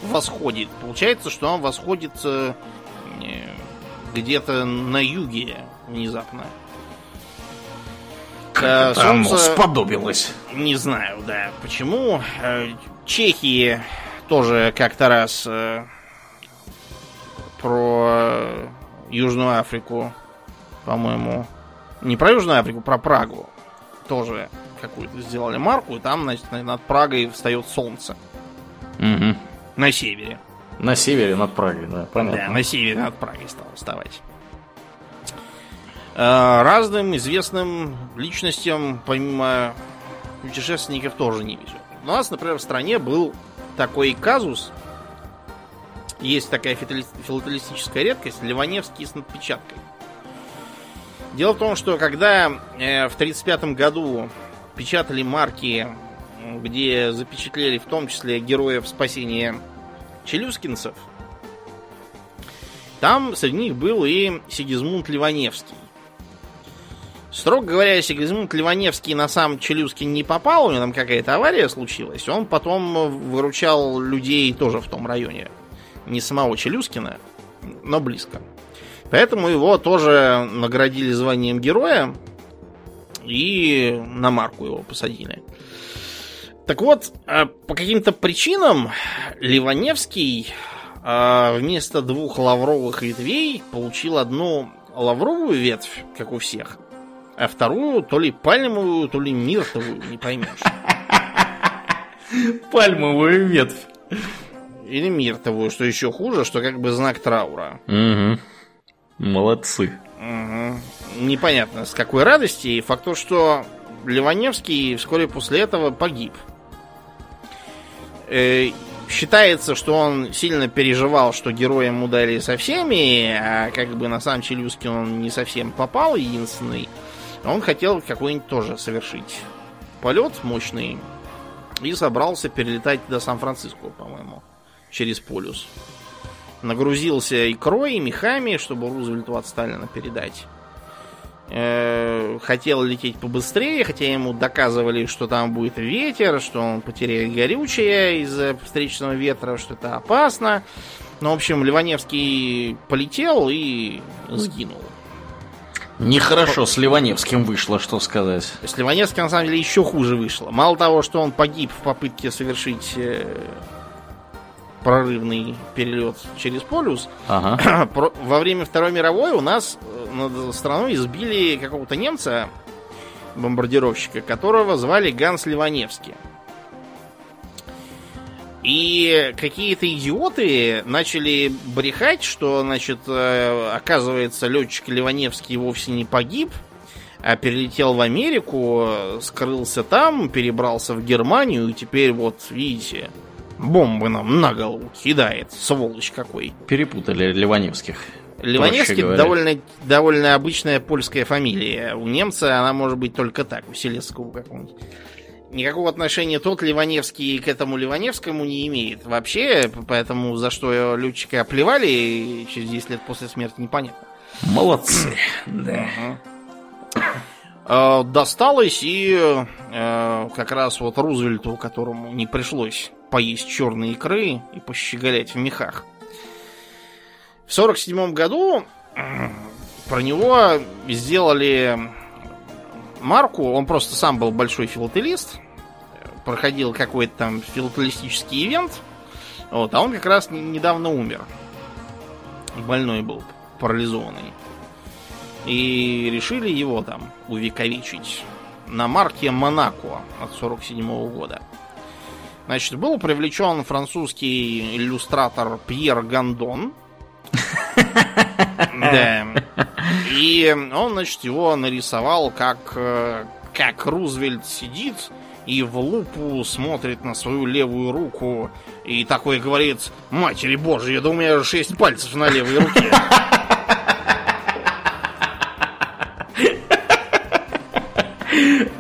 B: восходит, получается, что он восходит э, где-то на юге внезапно.
A: Как там солнце... сподобилось.
B: Не знаю, да, почему. Э, Чехии тоже как-то раз э, про Южную Африку, по-моему. Не про Южную Африку, про Прагу. Тоже какую-то сделали марку, и там, значит, над Прагой встает солнце.
A: Угу.
B: На севере.
A: На севере над Прагой, да, понятно.
B: Да, на севере над Прагой стал вставать. Э, разным известным личностям, помимо путешественников, тоже не везет. У нас, например, в стране был такой казус. Есть такая филателистическая редкость, Ливаневский с надпечаткой. Дело в том, что когда э, в 1935 году печатали марки, где запечатлели в том числе героев спасения челюскинцев, там среди них был и Сигизмунд Ливаневский. Строго говоря, Сигизмунд Ливаневский на сам Челюскин не попал, у него там какая-то авария случилась. Он потом выручал людей тоже в том районе. Не самого Челюскина, но близко. Поэтому его тоже наградили званием героя и на марку его посадили. Так вот, э, по каким-то причинам Ливаневский э, вместо двух лавровых ветвей получил одну лавровую ветвь, как у всех, а вторую то ли пальмовую, то ли миртовую, не поймешь.
A: Пальмовую ветвь.
B: Или миртовую, что еще хуже, что как бы знак траура.
A: Угу. Молодцы.
B: Угу. Непонятно, с какой радости. И факт то, что Ливаневский вскоре после этого погиб. Э, считается, что он сильно переживал, что героем ударили со всеми, а как бы на самом Челюскин он не совсем попал, единственный. Он хотел какой-нибудь тоже совершить полет мощный и собрался перелетать до Сан-Франциско, по-моему, через полюс. Нагрузился икрой и мехами, чтобы Рузвельту от Сталина передать. Э, хотел лететь побыстрее, хотя ему доказывали, что там будет ветер, что он потеряет горючее из-за встречного ветра, что это опасно. Ну, в общем, Ливаневский полетел и сгинул.
A: Нехорошо с Ливаневским вышло, что сказать.
B: С Ливаневским, на самом деле, еще хуже вышло. Мало того, что он погиб в попытке совершить э, прорывный перелет через полюс, ага. во время Второй мировой у нас э, над страной избили какого-то немца, бомбардировщика, которого звали Ганс Ливаневский. И какие-то идиоты начали брехать, что, значит, э, оказывается, летчик Ливаневский вовсе не погиб, а перелетел в Америку, скрылся там, перебрался в Германию, и теперь вот, видите, бомбы нам на голову кидает, сволочь какой.
A: Перепутали Ливаневских.
B: Ливаневский довольно, довольно обычная польская фамилия. У немца она может быть только так, у Селецкого какого-нибудь никакого отношения тот Ливаневский к этому Ливаневскому не имеет. Вообще, поэтому за что летчика оплевали через 10 лет после смерти непонятно.
A: Молодцы. Да.
B: А, досталось и э, как раз вот Рузвельту, которому не пришлось поесть черные икры и пощеголять в мехах. В 47 году про него сделали марку, он просто сам был большой филателист, проходил какой-то там филателистический ивент, вот, а он как раз недавно умер. Больной был, парализованный. И решили его там увековечить на марке Монако от 47 -го года. Значит, был привлечен французский иллюстратор Пьер Гандон. Да. И он, значит, его нарисовал как, э, как Рузвельт сидит и в лупу смотрит на свою левую руку и такой говорит, матери божьи, да у меня шесть пальцев на левой руке.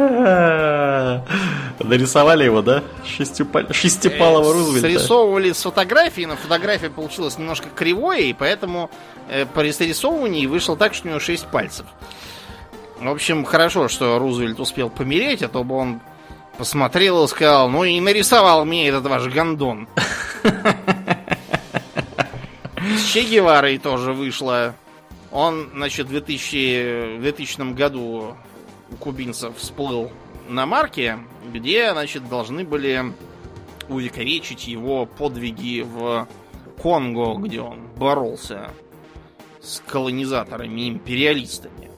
A: Нарисовали его, да? Шестипал... Шестипалого э, Рузвельта.
B: Срисовывали с фотографии, но фотография получилась немножко кривой, и поэтому э, по рисовыванию вышло так, что у него шесть пальцев. В общем, хорошо, что Рузвельт успел помереть, а то бы он посмотрел и сказал, ну и нарисовал мне этот ваш гондон. С Че Геварой тоже вышло. Он, значит, в 2000, в 2000 году у кубинцев всплыл на марке, где, значит, должны были увековечить его подвиги в Конго, где он боролся с колонизаторами, империалистами.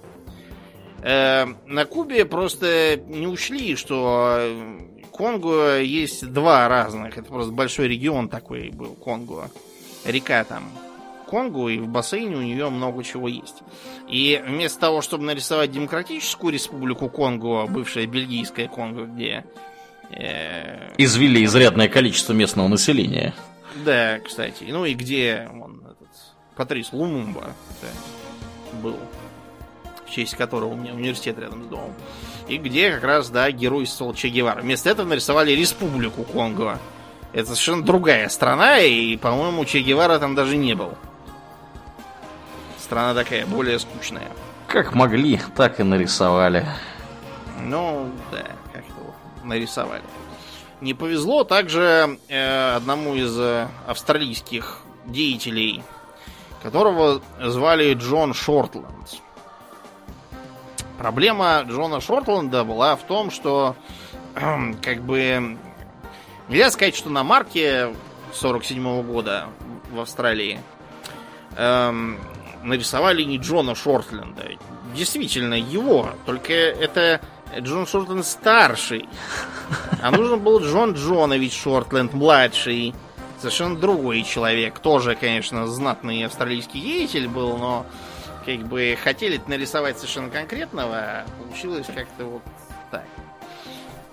B: Э, на Кубе просто не учли, что Конго есть два разных. Это просто большой регион такой был, Конго. Река там Конго, и в бассейне у нее много чего есть. И вместо того, чтобы нарисовать Демократическую Республику Конго, бывшая бельгийская Конго, где...
A: Э, Извели изрядное количество местного населения.
B: Да, кстати. Ну и где он, этот, Патрис Лумумба да, был в честь которого у меня университет рядом с домом. И где как раз, да, геройствовал Че Гевара. Вместо этого нарисовали Республику Конго. Это совершенно другая страна, и, по-моему, Че Гевара там даже не был. Страна такая, более скучная.
A: Как могли, так и нарисовали.
B: Ну, да, как-то вот нарисовали. Не повезло также э, одному из э, австралийских деятелей, которого звали Джон Шортланд. Проблема Джона Шортланда была в том, что как бы нельзя сказать, что на марке 47 -го года в Австралии эм, нарисовали не Джона Шортленда. Действительно, его. Только это Джон Шортленд старший. А нужен был Джон Джонович Шортленд младший. Совершенно другой человек. Тоже, конечно, знатный австралийский деятель был, но как бы хотели нарисовать совершенно конкретного, а получилось как-то вот так.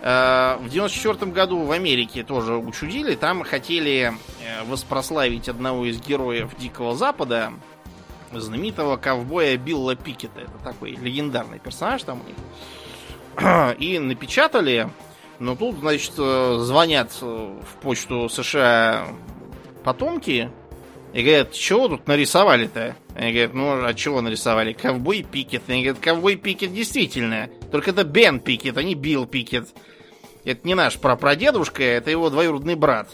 B: А, в 94 году в Америке тоже учудили. Там хотели э, воспрославить одного из героев Дикого Запада, знаменитого ковбоя Билла Пикета. Это такой легендарный персонаж там и напечатали. Но тут, значит, э, звонят э, в почту США потомки и говорят, чего тут нарисовали-то? Они говорят, ну, а чего нарисовали? Ковбой Пикет. Они говорят, ковбой Пикет действительно. Только это Бен Пикет, а не Билл Пикет. Это не наш прапрадедушка, это его двоюродный брат.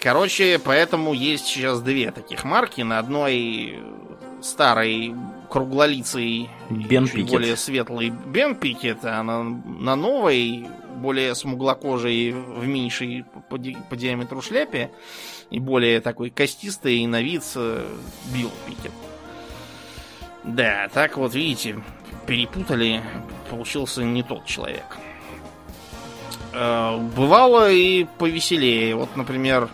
B: Короче, поэтому есть сейчас две таких марки. На одной старой круглолицей,
A: Бен
B: чуть
A: Пикет.
B: более светлый Бен Пикет, а на, на новой, более смуглокожей, в меньшей по, ди- по диаметру шляпе, и более такой костистый на вид э, Билл Пикет. Да, так вот, видите, перепутали, получился не тот человек. Э, Бывало и повеселее. Вот, например,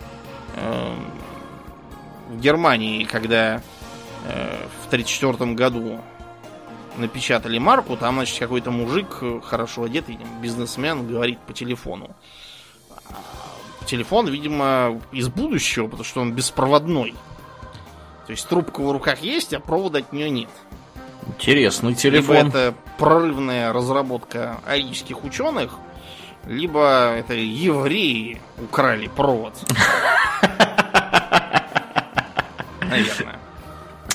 B: в Германии, когда э, в 1934 году напечатали марку, там, значит, какой-то мужик, э, хорошо одетый, бизнесмен, говорит по телефону. А Телефон, видимо, из будущего, потому что он беспроводной. То есть трубка в руках есть, а провода от нее нет.
A: Интересный
B: Либо
A: телефон.
B: это прорывная разработка арийских ученых, либо это евреи украли провод. Наверное.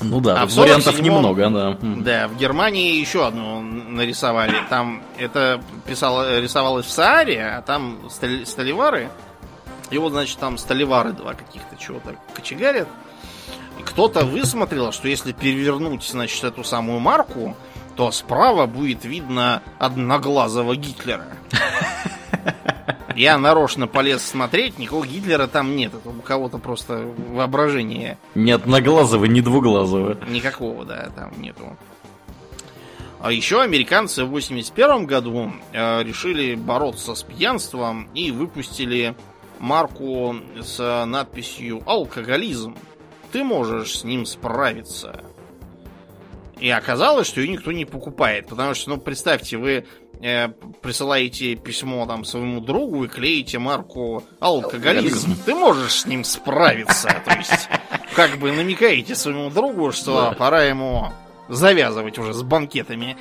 A: Ну да,
B: А в
A: вариантов
B: 47-м
A: немного, да.
B: Да, в Германии еще одну нарисовали. Там это писало, рисовалось в Сааре, а там стали- сталевары. И вот, значит, там сталевары два каких-то чего-то кочегарят. И кто-то высмотрел, что если перевернуть, значит, эту самую марку, то справа будет видно одноглазого Гитлера. Я нарочно полез смотреть, никакого Гитлера там нет. Это у кого-то просто воображение
A: Ни одноглазого, ни двуглазого.
B: Никакого, да, там нету. А еще американцы в 81 году э, решили бороться с пьянством и выпустили марку с надписью «Алкоголизм». Ты можешь с ним справиться. И оказалось, что ее никто не покупает. Потому что, ну, представьте, вы э, присылаете письмо там своему другу и клеите марку алкоголизм. Ты можешь с ним справиться. То есть, как бы намекаете своему другу, что пора ему завязывать уже с банкетами.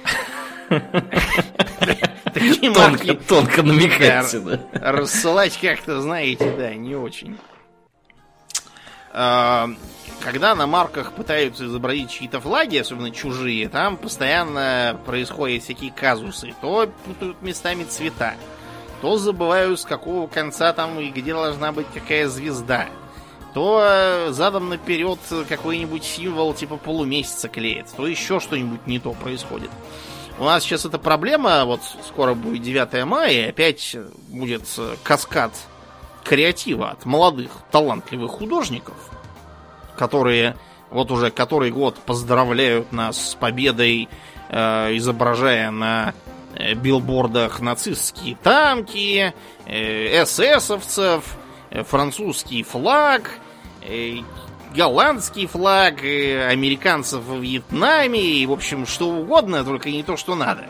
A: Тонко намекаете, да.
B: рассылать как-то, знаете, да, не очень. А, Когда на марках пытаются изобразить чьи-то флаги, особенно чужие, там постоянно происходят всякие казусы. То путают местами цвета, то забывают, с какого конца там и где должна быть какая звезда. То э, задом наперед какой-нибудь символ типа полумесяца клеит, то еще что-нибудь не то происходит. У нас сейчас эта проблема, вот скоро будет 9 мая, и опять будет э, каскад креатива от молодых, талантливых художников, которые вот уже который год поздравляют нас с победой, э, изображая на э, билбордах нацистские танки, э, эсэсовцев, э, французский флаг, э, голландский флаг, э, американцев в Вьетнаме, и, в общем, что угодно, только не то, что надо.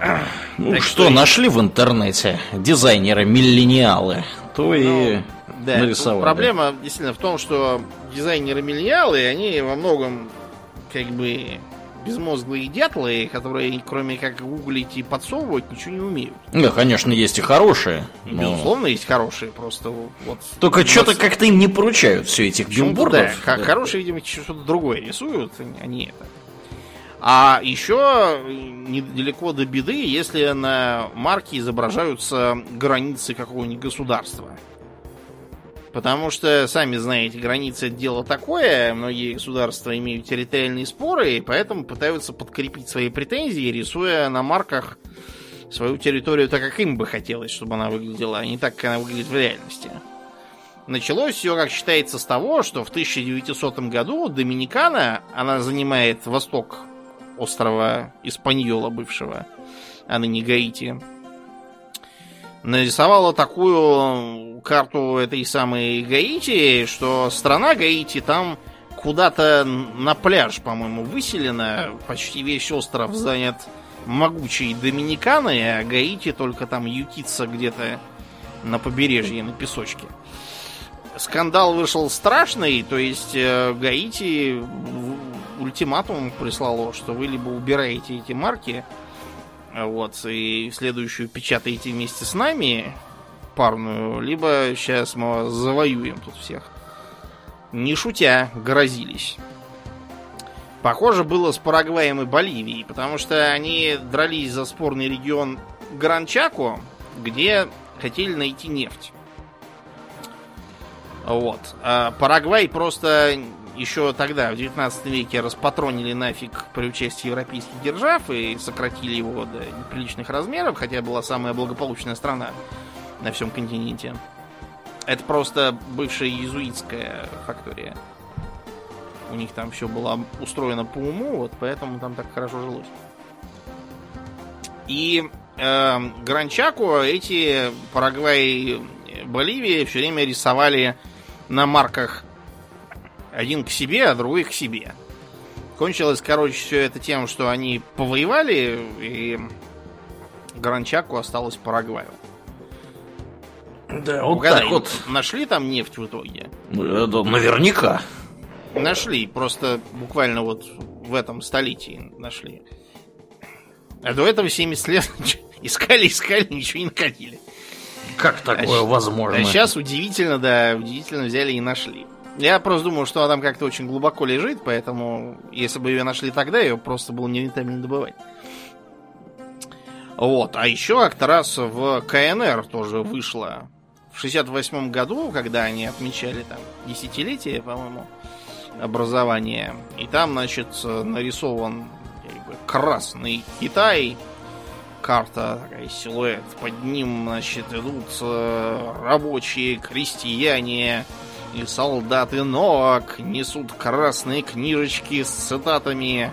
A: Ну
B: Так
A: что,
B: что-
A: нашли в интернете дизайнеры-миллениалы, то и
B: Да,
A: нарисовали.
B: проблема действительно в том, что дизайнеры-миллениалы, они во многом как бы безмозглые дятлы, которые кроме как гуглить и подсовывать ничего не умеют.
A: Да, конечно, есть и хорошие. Но-
B: Безусловно, есть хорошие, просто вот...
A: Только
B: вот
A: что-то как-то им не поручают все этих билбордов.
B: Да,
A: Да.
B: хорошие, видимо, что-то другое рисуют, а не это. А еще недалеко до беды, если на марке изображаются границы какого-нибудь государства. Потому что, сами знаете, границы дело такое, многие государства имеют территориальные споры, и поэтому пытаются подкрепить свои претензии, рисуя на марках свою территорию так, как им бы хотелось, чтобы она выглядела, а не так, как она выглядит в реальности. Началось все, как считается, с того, что в 1900 году Доминикана, она занимает восток острова Испаньола бывшего, а ныне Гаити, нарисовала такую карту этой самой Гаити, что страна Гаити там куда-то на пляж, по-моему, выселена. Почти весь остров занят могучей Доминиканой, а Гаити только там ютится где-то на побережье, на песочке. Скандал вышел страшный, то есть э, Гаити ультиматум прислало, что вы либо убираете эти марки вот, и следующую печатаете вместе с нами, парную, либо сейчас мы завоюем тут всех. Не шутя, грозились. Похоже было с Парагваем и Боливией, потому что они дрались за спорный регион Гранчако, где хотели найти нефть. Вот. А Парагвай просто еще тогда, в 19 веке, распатронили нафиг при участии европейских держав и сократили его до неприличных размеров, хотя была самая благополучная страна на всем континенте. Это просто бывшая иезуитская фактория. У них там все было устроено по уму, вот поэтому там так хорошо жилось. И э, Гранчаку эти Парагвай Боливия все время рисовали на марках один к себе, а другой к себе. Кончилось, короче, все это тем, что они повоевали, и Гранчаку осталось Парагваю.
A: Да, вот
B: Угадай,
A: так вот.
B: Нашли там нефть в итоге?
A: Ну, это наверняка.
B: Нашли, просто буквально вот в этом столетии нашли. А до этого 70 лет искали, искали, ничего не находили.
A: Как такое
B: А
A: возможно?
B: А сейчас удивительно, да, удивительно взяли и нашли. Я просто думал, что она там как-то очень глубоко лежит, поэтому если бы ее нашли тогда, ее просто было нерентабельно добывать. Вот. А еще как-то раз в КНР тоже вышла в 68 году, когда они отмечали там десятилетие, по-моему, образования. И там, значит, нарисован как бы, красный Китай, карта, такая силуэт. Под ним, значит, идут э, рабочие, крестьяне и солдаты ног, несут красные книжечки с цитатами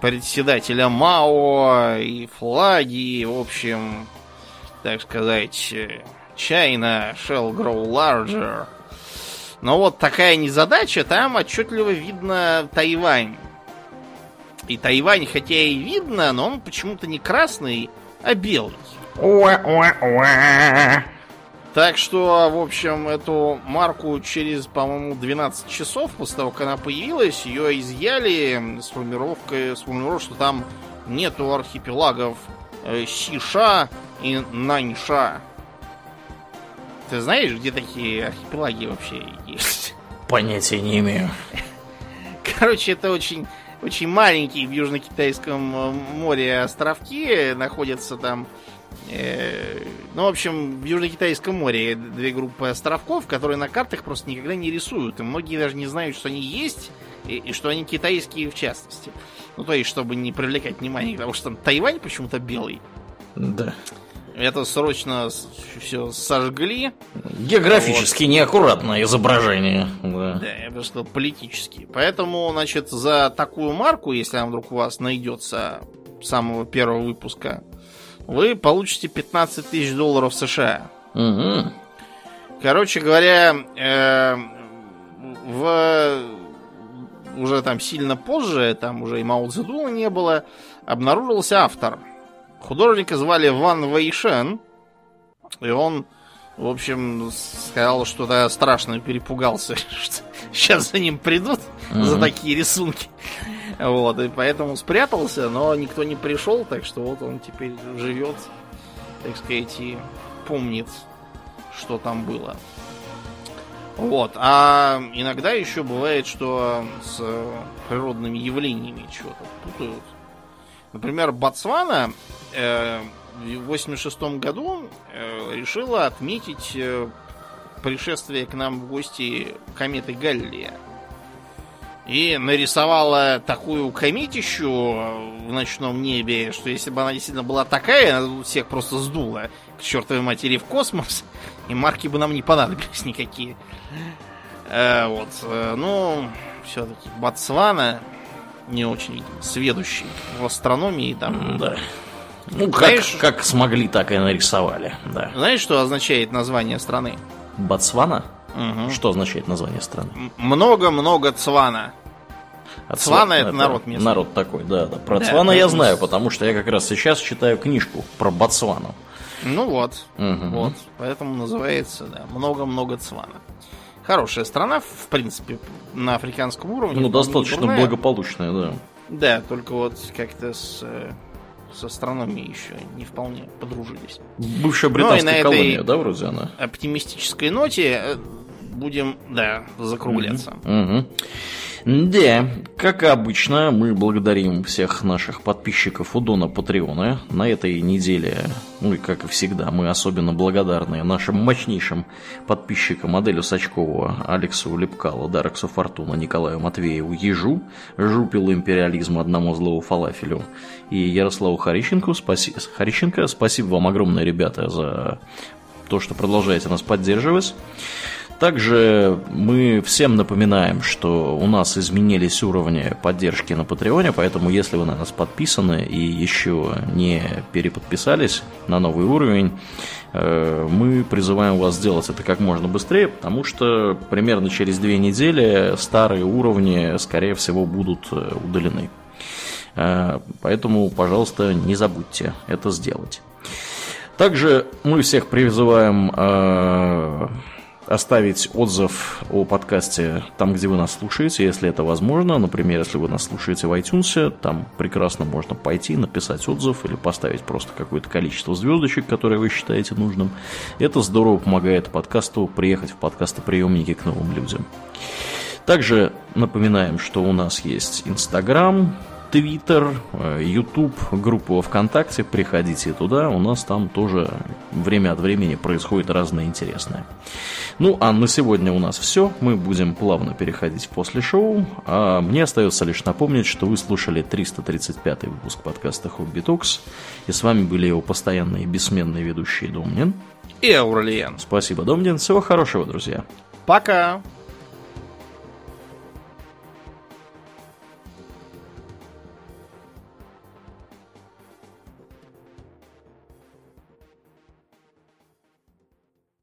B: председателя Мао и флаги, в общем, так сказать, э, China shall grow larger. Но вот такая незадача, там отчетливо видно Тайвань. И Тайвань, хотя и видно, но он почему-то не красный, а белый. Так что, в общем, эту марку через, по-моему, 12 часов после того, как она появилась, ее изъяли с формировкой, с формулировкой, что там нету архипелагов э, Сиша и Наньша. Ты знаешь, где такие архипелаги вообще есть?
A: Понятия не имею.
B: Короче, это очень, очень маленькие в Южно-Китайском э, море островки. Находятся там э, ну, в общем, в Южно-Китайском море две группы островков, которые на картах просто никогда не рисуют. И многие даже не знают, что они есть, и, и что они китайские в частности. Ну, то есть, чтобы не привлекать внимание, потому что там Тайвань почему-то белый.
A: Да.
B: Это срочно все сожгли.
A: Географически неаккуратное изображение. Да.
B: Да, я бы сказал, политически. Поэтому, значит, за такую марку, если она вдруг у вас найдется самого первого выпуска, вы получите 15 тысяч долларов США.
A: Угу.
B: Короче говоря, э, в уже там сильно позже, там уже и Мао Цзэдуна не было, обнаружился автор. Художника звали Ван Вэйшен, и он, в общем, сказал, что да, страшно перепугался, что сейчас за ним придут
A: Мгм.
B: за такие рисунки. Вот, и поэтому спрятался, но никто не пришел, так что вот он теперь живет, так сказать, и помнит, что там было. Вот, а иногда еще бывает, что с природными явлениями чего-то путают. Например, Ботсвана в 86 году э, решила отметить э, пришествие к нам в гости кометы Галлия. И нарисовала такую кометищу в ночном небе, что если бы она действительно была такая, она всех просто сдула к чертовой матери в космос, и марки бы нам не понадобились никакие. Э, вот. э, ну, все-таки Ботсвана не очень, сведущий в астрономии там.
A: Да. Ну, как,
B: Знаешь-
A: как смогли, так и нарисовали. Да.
B: Знаешь, что означает название страны?
A: Ботсвана?
B: Мгм.
A: Что означает название страны?
B: Много-много цвана.
A: От
B: Цвана
A: Цва-
B: это народ местный.
A: Народ такой, да, да. Про
B: Да,
A: Цвана я знаю, потому что я как раз сейчас читаю книжку про Ботсвану.
B: Ну вот.
A: Мгм.
B: Вот. Поэтому называется, да, много-много цвана. Хорошая страна, в принципе, на африканском уровне.
A: Ну, достаточно благополучная, да.
B: Да, только вот как-то с, э, с астрономией еще не вполне подружились.
A: Бывшая британская ну, колония, да, вроде она?
B: оптимистической ноте э, будем, да, закругляться.
A: Угу. Да, как обычно, мы благодарим всех наших подписчиков у Дона Патреона. На этой неделе, ну и как и всегда, мы особенно благодарны нашим мощнейшим подписчикам Аделю Сачкову, Алексу Лепкалу, Дарексу Фортуна, Николаю Матвееву, Ежу, Жупилу Империализму, одному злому фалафелю и Ярославу Харищенко. Спаси... Харищенко. Спасибо вам огромное, ребята, за то, что продолжаете нас поддерживать. Также мы всем напоминаем, что у нас изменились уровни поддержки на Патреоне, поэтому если вы на нас подписаны и еще не переподписались на новый уровень, э, мы призываем вас сделать это как можно быстрее, потому что примерно через две недели старые уровни, скорее всего, будут э, удалены. Э, поэтому, пожалуйста, не забудьте это сделать. Также мы всех призываем оставить отзыв о подкасте там, где вы нас слушаете, если это возможно. Например, если вы нас слушаете в iTunes, там прекрасно можно пойти, написать отзыв или поставить просто какое-то количество звездочек, которые вы считаете нужным. Это здорово помогает подкасту приехать в подкастоприемники к новым людям. Также напоминаем, что у нас есть Инстаграм, Твиттер, Ютуб, э, группу ВКонтакте, приходите туда, у нас там тоже время от времени происходит разное интересное. Ну, а на сегодня у нас все, мы будем плавно переходить после шоу, а мне остается лишь напомнить, что вы слушали 335 выпуск подкаста Хобби Токс, и с вами были его постоянные бессменные ведущие Домнин
B: и Ауралиен.
A: Спасибо, Домнин, всего хорошего, друзья.
B: Пока!